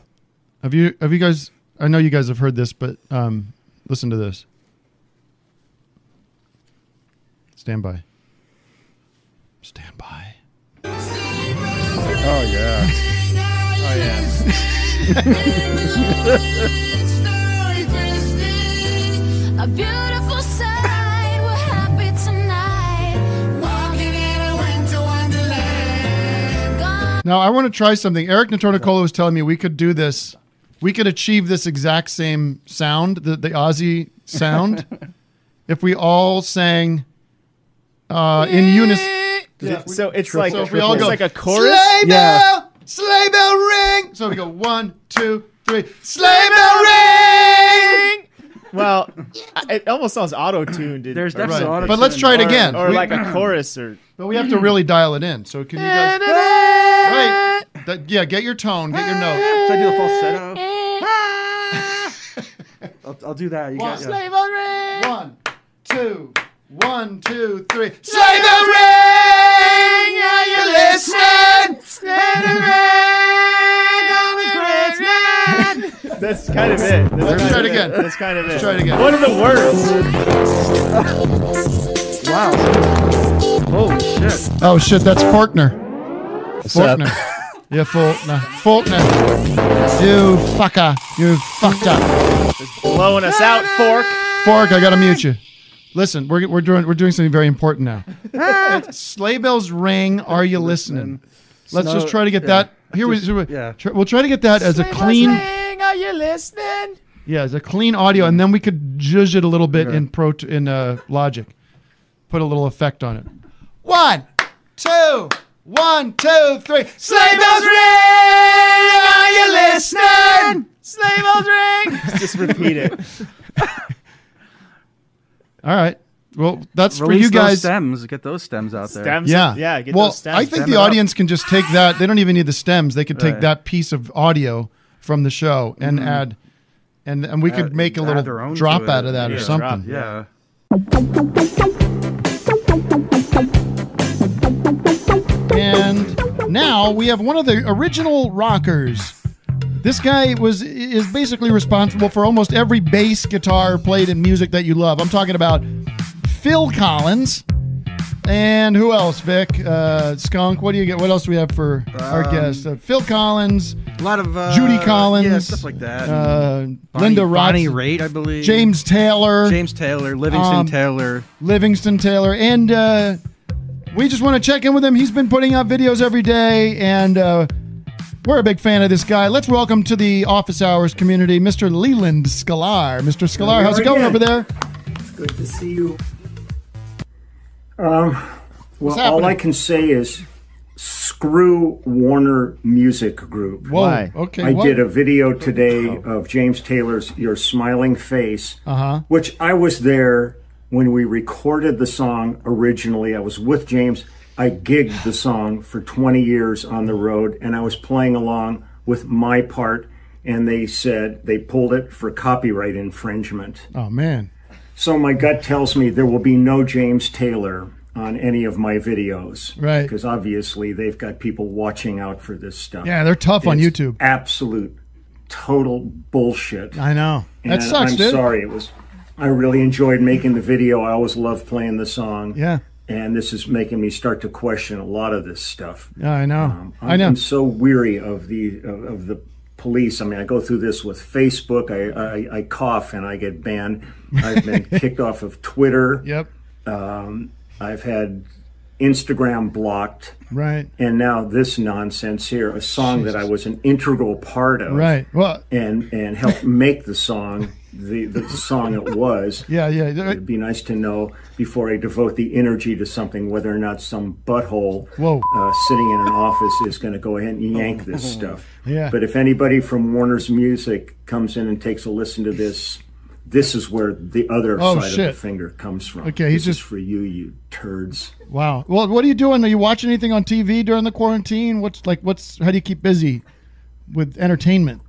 [SPEAKER 1] Have you? Have you guys? I know you guys have heard this, but um, listen to this. Stand by. Stand by.
[SPEAKER 14] Oh yeah.
[SPEAKER 4] Oh yeah.
[SPEAKER 29] A beautiful sight. We're happy tonight. Walking in a winter wonderland.
[SPEAKER 1] Now I want to try something. Eric Notarnicola was telling me we could do this. We could achieve this exact same sound, the the Aussie sound, if we all sang uh, in unison.
[SPEAKER 4] Yeah, so it's like
[SPEAKER 1] so if we all
[SPEAKER 4] it's
[SPEAKER 1] go
[SPEAKER 4] like a chorus. Yeah.
[SPEAKER 1] Bell, sleigh bell ring. So we go one, two, three. Sleigh bell ring.
[SPEAKER 4] Well, it almost sounds auto tuned.
[SPEAKER 6] There's definitely
[SPEAKER 1] Right.
[SPEAKER 6] auto-tune.
[SPEAKER 1] But let's try it
[SPEAKER 4] or,
[SPEAKER 1] again.
[SPEAKER 4] or
[SPEAKER 1] We-
[SPEAKER 4] like a chorus, or
[SPEAKER 1] But we have to really dial it in. So can you guys? Right. That- yeah, get your tone, get your ah. note.
[SPEAKER 6] Should I do a falsetto? Eh. Ah. I'll, I'll do that. You
[SPEAKER 1] One,
[SPEAKER 6] got, yeah.
[SPEAKER 1] One, two, one, two, three. Sleigh bell ring, are you listening? Say the ring! I'm a great man!
[SPEAKER 4] that's kind of it. That's
[SPEAKER 1] Let's
[SPEAKER 4] kind
[SPEAKER 1] try
[SPEAKER 4] of
[SPEAKER 1] it again.
[SPEAKER 4] That's kind of it.
[SPEAKER 1] Let's
[SPEAKER 4] it.
[SPEAKER 1] try it again.
[SPEAKER 4] What are the words?
[SPEAKER 6] Wow. Holy shit.
[SPEAKER 1] Oh shit, that's Faulkner.
[SPEAKER 14] What's up?
[SPEAKER 1] Faulkner. Yeah, Faulkner. Faulkner. You fucker. You fucked up.
[SPEAKER 4] Blowing us out, Fork.
[SPEAKER 1] Fork, I gotta mute you. Listen, we're, we're doing we're doing something very important now. Sleigh bells ring. Are you listening? Let's
[SPEAKER 6] Snow-
[SPEAKER 1] just try to get
[SPEAKER 6] yeah.
[SPEAKER 1] that. Here we.
[SPEAKER 6] Just-
[SPEAKER 1] we-
[SPEAKER 6] yeah.
[SPEAKER 1] try- we'll try to get that as a clean.
[SPEAKER 4] ring, are you listening?
[SPEAKER 1] Yeah, as a clean audio, and then we could judge it a little bit in pro in uh, Logic. Put a little effect on it. One, two, one, two, three.
[SPEAKER 4] Sleigh bells ring, are you listening? Sleigh bells ring. Just repeat it.
[SPEAKER 1] All right. Well, that's for
[SPEAKER 6] Release
[SPEAKER 1] you
[SPEAKER 6] those
[SPEAKER 1] guys.
[SPEAKER 6] stems. Get those stems out there.
[SPEAKER 4] Stems?
[SPEAKER 1] Yeah.
[SPEAKER 4] Yeah, get
[SPEAKER 1] well,
[SPEAKER 4] those stems.
[SPEAKER 1] I think
[SPEAKER 6] Stem
[SPEAKER 1] the
[SPEAKER 6] it up.
[SPEAKER 1] audience can just take that. They don't even need the stems. They could take
[SPEAKER 6] Right.
[SPEAKER 1] that piece of audio from the show and
[SPEAKER 6] Mhm.
[SPEAKER 1] add, and and we could make a little drop out of that or
[SPEAKER 6] Yeah,
[SPEAKER 1] something.
[SPEAKER 6] Yeah.
[SPEAKER 1] And now we have one of the original rockers. This guy was is basically responsible for almost every bass guitar played in music that you love. I'm talking about Phil Collins. And who else, Vic? Uh, Skunk. What do you get? What else do we have for our
[SPEAKER 6] Um,
[SPEAKER 1] guest? Uh, Phil Collins,
[SPEAKER 6] A lot of uh,
[SPEAKER 1] Judy Collins,
[SPEAKER 6] yeah, stuff like that.
[SPEAKER 1] Uh,
[SPEAKER 6] Bonnie-
[SPEAKER 1] Linda Rotz,
[SPEAKER 6] Bonnie Raitt, I believe.
[SPEAKER 1] James Taylor,
[SPEAKER 6] James Taylor, Livingston
[SPEAKER 1] Um,
[SPEAKER 6] Taylor.
[SPEAKER 1] Livingston Taylor, and uh, we just want to check in with him. He's been putting out videos every day, and uh, we're a big fan of this guy. Let's welcome to the office hours community, Mr. Leland Sklar. Mr.
[SPEAKER 30] Sklar,
[SPEAKER 1] how's it going
[SPEAKER 30] again.
[SPEAKER 1] over there?
[SPEAKER 30] It's Good to see you. Um, well, all I can say is screw Warner Music Group.
[SPEAKER 1] Whoa, Why? okay,
[SPEAKER 30] I
[SPEAKER 1] what?
[SPEAKER 30] did a video today of James Taylor's Your Smiling Face,
[SPEAKER 1] Uh huh.
[SPEAKER 30] which I was there when we recorded the song originally. I was with James. I gigged the song for 20 years on the road, and I was playing along with my part, and they said they pulled it for copyright infringement.
[SPEAKER 1] Oh man.
[SPEAKER 30] So my gut tells me there will be no James Taylor on any of my videos.
[SPEAKER 1] Right.
[SPEAKER 30] Because obviously they've got people watching out for this stuff.
[SPEAKER 1] Yeah, they're tough on YouTube.
[SPEAKER 30] Absolute, total bullshit.
[SPEAKER 1] I know. That
[SPEAKER 30] And
[SPEAKER 1] sucks,
[SPEAKER 30] I'm
[SPEAKER 1] dude.
[SPEAKER 30] sorry. It was. I really enjoyed making the video. I always love playing the song.
[SPEAKER 1] Yeah.
[SPEAKER 30] And this is making me start to question a lot of this stuff.
[SPEAKER 1] Yeah, I know.
[SPEAKER 30] I'm,
[SPEAKER 1] I know.
[SPEAKER 30] I'm so weary of the of, of the police. I mean, I go through this with Facebook. I, I, I cough and I get banned. I've been kicked off of Twitter.
[SPEAKER 1] Yep.
[SPEAKER 30] Um, I've had Instagram blocked.
[SPEAKER 1] Right.
[SPEAKER 30] And now this nonsense here, a song that I was an integral part of,
[SPEAKER 1] Right. Well.
[SPEAKER 30] and and helped make the song the the song it was.
[SPEAKER 1] Yeah, yeah.
[SPEAKER 30] It'd be nice to know before I devote the energy to something whether or not some butthole uh, sitting in an office is going to go ahead and yank this stuff.
[SPEAKER 1] Yeah.
[SPEAKER 30] But if anybody from Warner's Music comes in and takes a listen to this, this is where the other
[SPEAKER 1] Oh,
[SPEAKER 30] side
[SPEAKER 1] shit.
[SPEAKER 30] of the finger comes from.
[SPEAKER 1] Okay, he's
[SPEAKER 30] this is
[SPEAKER 1] just-
[SPEAKER 30] for you, you turds.
[SPEAKER 1] Wow. Well, what are you doing? Are you watching anything on TV during the quarantine? What's like? What's how do you keep busy with entertainment?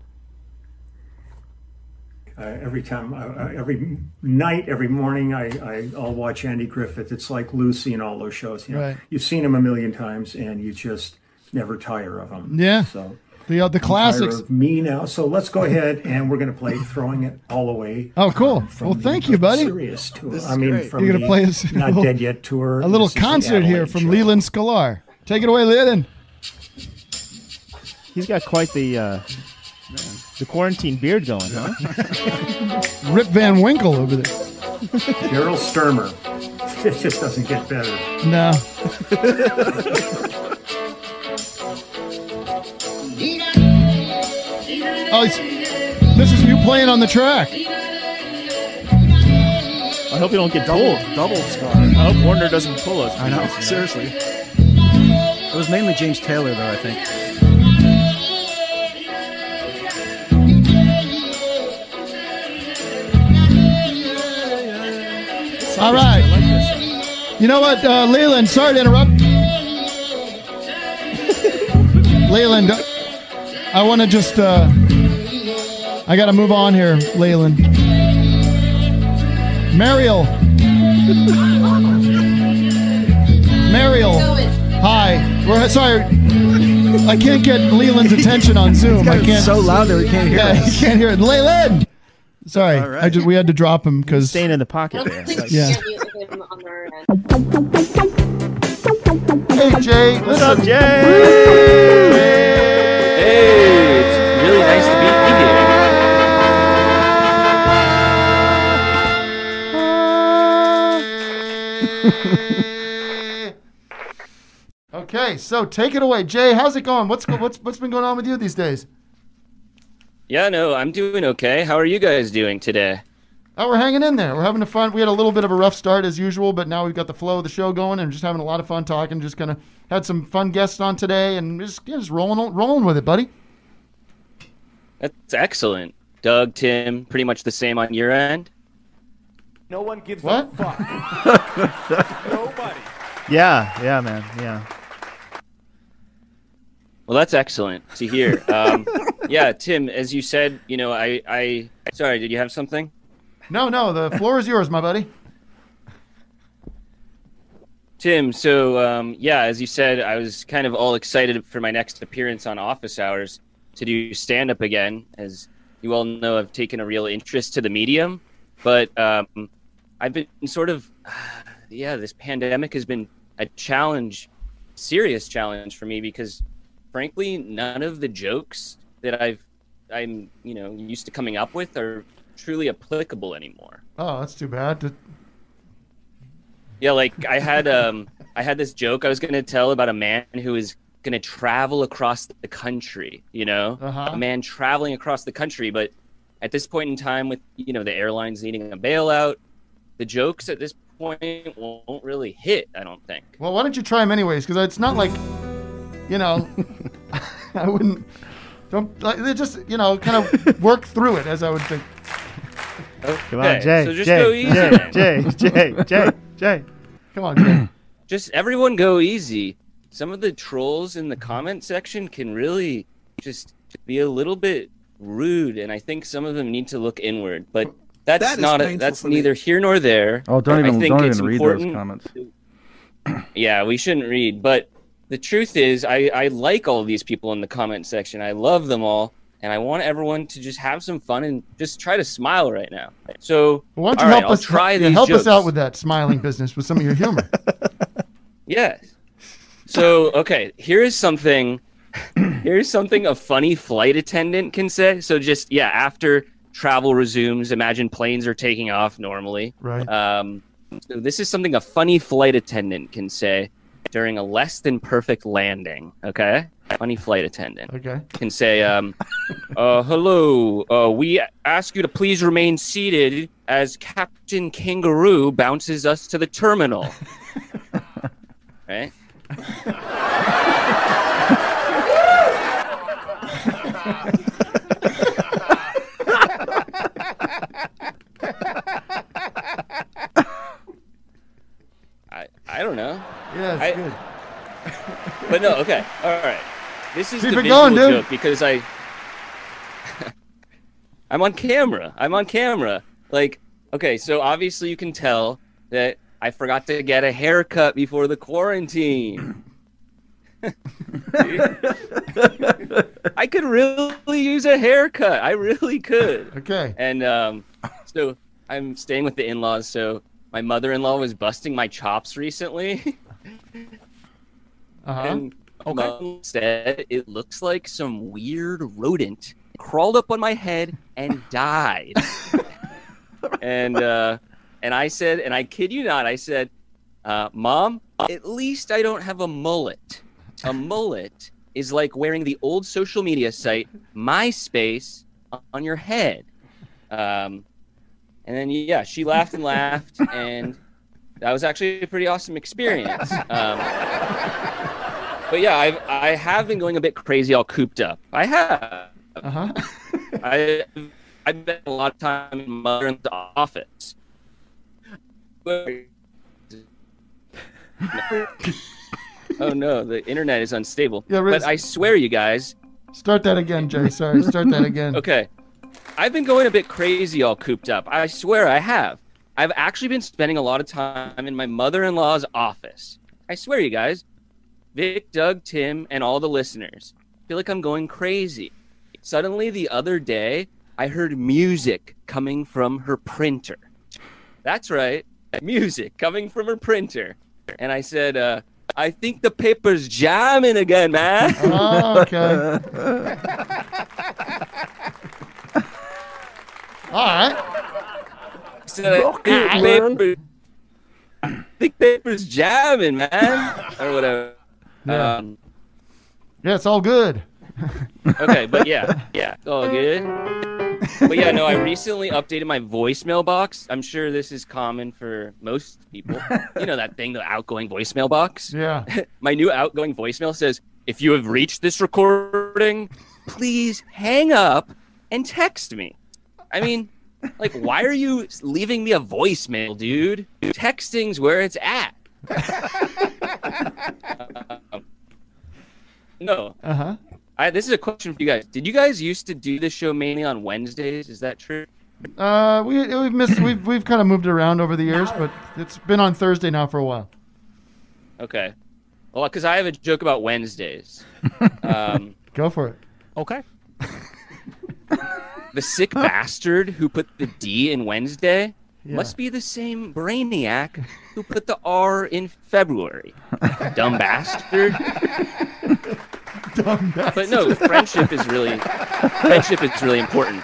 [SPEAKER 30] Uh, every time, uh, uh, every night, every morning, I, I I'll watch Andy Griffith. It's like Lucy and all those shows. You know,
[SPEAKER 1] Right.
[SPEAKER 30] you've seen him a million times, and you just never tire of him.
[SPEAKER 1] Yeah.
[SPEAKER 30] So
[SPEAKER 1] The uh, the
[SPEAKER 30] I'm
[SPEAKER 1] classics.
[SPEAKER 30] tired of me now. So let's go ahead and we're going to play "Throwing It All Away."
[SPEAKER 1] Oh, cool. Well, thank you, buddy.
[SPEAKER 30] Serious tour. I mean, from
[SPEAKER 1] You're gonna
[SPEAKER 30] the
[SPEAKER 1] play us
[SPEAKER 30] Not Dead Yet tour.
[SPEAKER 1] A little
[SPEAKER 30] This is the
[SPEAKER 1] concert here from
[SPEAKER 30] show.
[SPEAKER 1] Leland Sklar. Take it away, Leland.
[SPEAKER 4] He's got quite the uh, the quarantine beard going, huh?
[SPEAKER 1] Rip Van Winkle over there.
[SPEAKER 30] Daryl Stuermer. It just doesn't get better.
[SPEAKER 1] No. oh, it's, this is you playing on the track.
[SPEAKER 4] I hope you don't get
[SPEAKER 6] Double-
[SPEAKER 4] pulled.
[SPEAKER 6] double scar.
[SPEAKER 4] I hope Warner doesn't pull us.
[SPEAKER 6] I know. Seriously. It was mainly James Taylor, though. I think.
[SPEAKER 1] All right. You know what, uh, Leland? Sorry to interrupt. Leland, I want to just. Uh, I got to move on here, Leland. Mariel. Mariel. Hi. We're sorry. I can't get Leland's attention on Zoom. I can't.
[SPEAKER 6] so loud that we can't hear
[SPEAKER 1] Yeah,
[SPEAKER 6] us.
[SPEAKER 1] you can't hear it. Leland. Sorry, I just we had to drop him because
[SPEAKER 4] staying in the pocket there.
[SPEAKER 1] Yeah. Hey Jay,
[SPEAKER 4] What's up, Jay?
[SPEAKER 31] Hey, it's really nice to be here.
[SPEAKER 1] Okay, so take it away, Jay. How's it going? What's what's what's been going on with you these days?
[SPEAKER 31] Yeah, no, I'm doing okay. How are you guys doing today?
[SPEAKER 1] Oh, we're hanging in there. We're having a fun. We had a little bit of a rough start as usual, but now we've got the flow of the show going and just having a lot of fun talking. Just kind of had some fun guests on today and just yeah, just rolling rolling with it, buddy.
[SPEAKER 31] That's excellent. Doug, Tim, pretty much the same on your end.
[SPEAKER 32] No one gives
[SPEAKER 1] What?
[SPEAKER 32] a fuck. Nobody.
[SPEAKER 4] Yeah, yeah, man, yeah.
[SPEAKER 31] Well, that's excellent to hear. Um, yeah, Tim, as you said, you know, I, I, sorry, did you have something?
[SPEAKER 1] No, no, the floor is yours, my buddy.
[SPEAKER 31] Tim, so um, yeah, as you said, I was kind of all excited for my next appearance on Office Hours to do stand up again. As you all know, I've taken a real interest to the medium, but um, I've been sort of, yeah, this pandemic has been a challenge, serious challenge for me because, frankly, none of the jokes that I've, I'm, you know, used to coming up with are truly applicable anymore.
[SPEAKER 1] Oh, that's too bad. Did-
[SPEAKER 31] Yeah, like I had um I had this joke I was gonna tell about a man who is gonna travel across the country, you know?
[SPEAKER 1] Uh-huh.
[SPEAKER 31] A man traveling across the country, but at this point in time with you know the airlines needing a bailout, the jokes at this point won't really hit, I don't think.
[SPEAKER 1] Well, why don't you try them anyways? Because it's not like, you know, I wouldn't. Don't like, they just you know kind of work through it as I would think.
[SPEAKER 4] Come on, Jay.
[SPEAKER 31] so just
[SPEAKER 4] Jay,
[SPEAKER 31] go easy
[SPEAKER 4] Jay. Jay, Jay, Jay, Jay.
[SPEAKER 1] Come on, Jay.
[SPEAKER 31] Just everyone go easy. Some of the trolls in the comment section can really just be a little bit rude, and I think some of them need to look inward. But that's
[SPEAKER 14] That is
[SPEAKER 31] not a, that's
[SPEAKER 14] for me.
[SPEAKER 31] neither here nor there.
[SPEAKER 14] Oh, don't
[SPEAKER 31] I
[SPEAKER 14] even
[SPEAKER 31] think
[SPEAKER 14] don't
[SPEAKER 31] it's
[SPEAKER 14] even read those comments.
[SPEAKER 31] Yeah, we shouldn't read. But the truth is, I, I like all these people in the comment section. I love them all. And I want everyone to just have some fun and just try to smile right now. So,
[SPEAKER 1] Why don't you
[SPEAKER 31] all right,
[SPEAKER 1] help
[SPEAKER 31] I'll
[SPEAKER 1] us
[SPEAKER 31] try
[SPEAKER 1] yeah,
[SPEAKER 31] these
[SPEAKER 1] help
[SPEAKER 31] jokes.
[SPEAKER 1] us out with that smiling business with some of your humor?
[SPEAKER 31] Yes. So, okay, here is something. Here's something a funny flight attendant can say. So, just yeah, after travel resumes, imagine planes are taking off normally.
[SPEAKER 1] Right.
[SPEAKER 31] Um, so this is something a funny flight attendant can say during a less than perfect landing. Okay, funny flight attendant
[SPEAKER 1] Okay.
[SPEAKER 31] can say, um, uh, "Hello, uh, we ask you to please remain seated as Captain Kangaroo bounces us to the terminal." right? I don't know.
[SPEAKER 1] Yeah, it's
[SPEAKER 31] I-
[SPEAKER 1] good.
[SPEAKER 31] But no, okay, all right. This is
[SPEAKER 1] Keep
[SPEAKER 31] the visual
[SPEAKER 1] going, dude.
[SPEAKER 31] joke because I, I'm on camera. I'm on camera. Like, okay, so obviously you can tell that I forgot to get a haircut before the quarantine. I could really use a haircut. I really could.
[SPEAKER 1] Okay.
[SPEAKER 31] And um, so I'm staying with the in-laws. So my mother-in-law was busting my chops recently.
[SPEAKER 1] Uh-huh.
[SPEAKER 31] And mom said it looks like some weird rodent crawled up on my head and died. and uh, and I said, and I kid you not, I said, uh, "Mom, at least I don't have a mullet. A mullet is like wearing the old social media site MySpace on your head." Um, and then yeah, she laughed and laughed, and that was actually a pretty awesome experience. Um, but yeah, I've, I have been going a bit crazy, all cooped up. I have.
[SPEAKER 1] Uh-huh.
[SPEAKER 31] I I spent a lot of time in my mother's office. Oh no, the internet is unstable.
[SPEAKER 1] Yeah,
[SPEAKER 31] but I swear, you guys.
[SPEAKER 1] Start that again, Jay. Sorry, start that again.
[SPEAKER 31] Okay. I've been going a bit crazy, all cooped up. I swear I have. I've actually been spending a lot of time in my mother in law's office. I swear, you guys. Vic, Doug, Tim, and all the listeners. I feel like I'm going crazy. Suddenly, the other day, I heard music coming from her printer. That's right, music coming from her printer. And I said, uh, I think the paper's jamming again, man.
[SPEAKER 1] Oh, okay. All right.
[SPEAKER 31] So
[SPEAKER 1] Rock
[SPEAKER 31] thick
[SPEAKER 1] it,
[SPEAKER 31] paper, thick paper's jamming, man, or whatever.
[SPEAKER 1] Yeah.
[SPEAKER 31] Um,
[SPEAKER 1] Yeah, it's all good.
[SPEAKER 31] okay, but yeah, yeah, all good. But yeah, no, I recently updated my voicemail box. I'm sure this is common for most people. You know that thing, the outgoing voicemail box?
[SPEAKER 1] Yeah.
[SPEAKER 31] my new outgoing voicemail says, if you have reached this recording, please hang up and text me. I mean, like, why are you leaving me a voicemail, dude? Texting's where it's at. No.
[SPEAKER 1] Uh huh.
[SPEAKER 31] I, this is a question for you guys. Did you guys used to do this show mainly on Wednesdays? Is that true?
[SPEAKER 1] Uh, we we've missed we've we've kind of moved around over the years, but it's been on Thursday now for a while.
[SPEAKER 31] Okay. Well, because I have a joke about Wednesdays. Um,
[SPEAKER 1] Go for it.
[SPEAKER 22] Okay.
[SPEAKER 31] the sick bastard who put the D in Wednesday
[SPEAKER 1] Yeah.
[SPEAKER 31] must be the same brainiac who put the R in February. Dumb bastard.
[SPEAKER 1] Dumb bastard.
[SPEAKER 31] But no, friendship is really friendship is really important.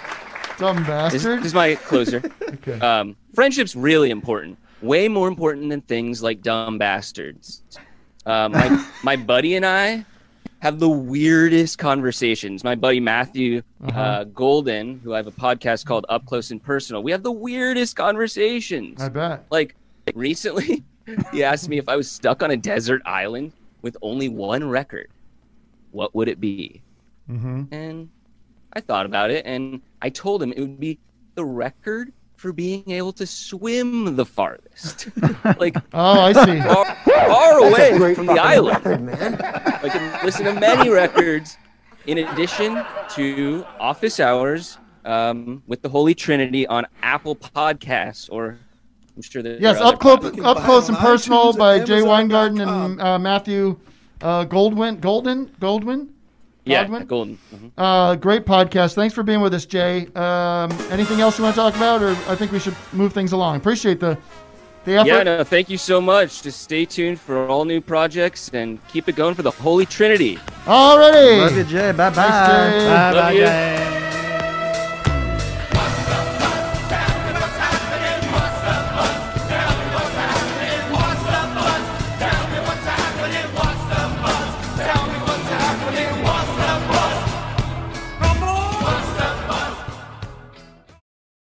[SPEAKER 1] Dumb bastard.
[SPEAKER 31] this is my closer.
[SPEAKER 1] Okay.
[SPEAKER 31] Um, friendship's really important. Way more important than things like dumb bastards. Um, my, my buddy and I have the weirdest conversations. My buddy Matthew uh
[SPEAKER 1] Uh-huh.
[SPEAKER 31] Golden, who I have a podcast called Up Close and Personal, we have the weirdest conversations.
[SPEAKER 1] I bet.
[SPEAKER 31] Like recently, he asked me if I was stuck on a desert island with only one record, what would it be?
[SPEAKER 1] Mm-hmm.
[SPEAKER 31] And I thought about it, and I told him it would be the record for being able to swim the farthest. like,
[SPEAKER 1] Oh, I see.
[SPEAKER 31] Far, far away from the island.
[SPEAKER 1] record,
[SPEAKER 31] man. I can listen to many records in addition to Office Hours um, with the Holy Trinity on Apple Podcasts, or I'm sure that
[SPEAKER 1] Yes, up close, up close and personal by Jay Weingarten and uh, Matthew uh, Goldwyn, Golden, Goldwyn.
[SPEAKER 31] Yeah,
[SPEAKER 1] Godwin?
[SPEAKER 31] Golden. Mhm.
[SPEAKER 1] Uh, great podcast. Thanks for being with us, Jay. Um, anything else you want to talk about, or I think we should move things along. Appreciate the the effort.
[SPEAKER 31] Yeah, no, thank you so much. Just stay tuned for all new projects and keep it going for the Holy Trinity.
[SPEAKER 1] Alrighty.
[SPEAKER 6] Love you, Jay. Bye bye.
[SPEAKER 1] Thanks, Jay.
[SPEAKER 31] Love you.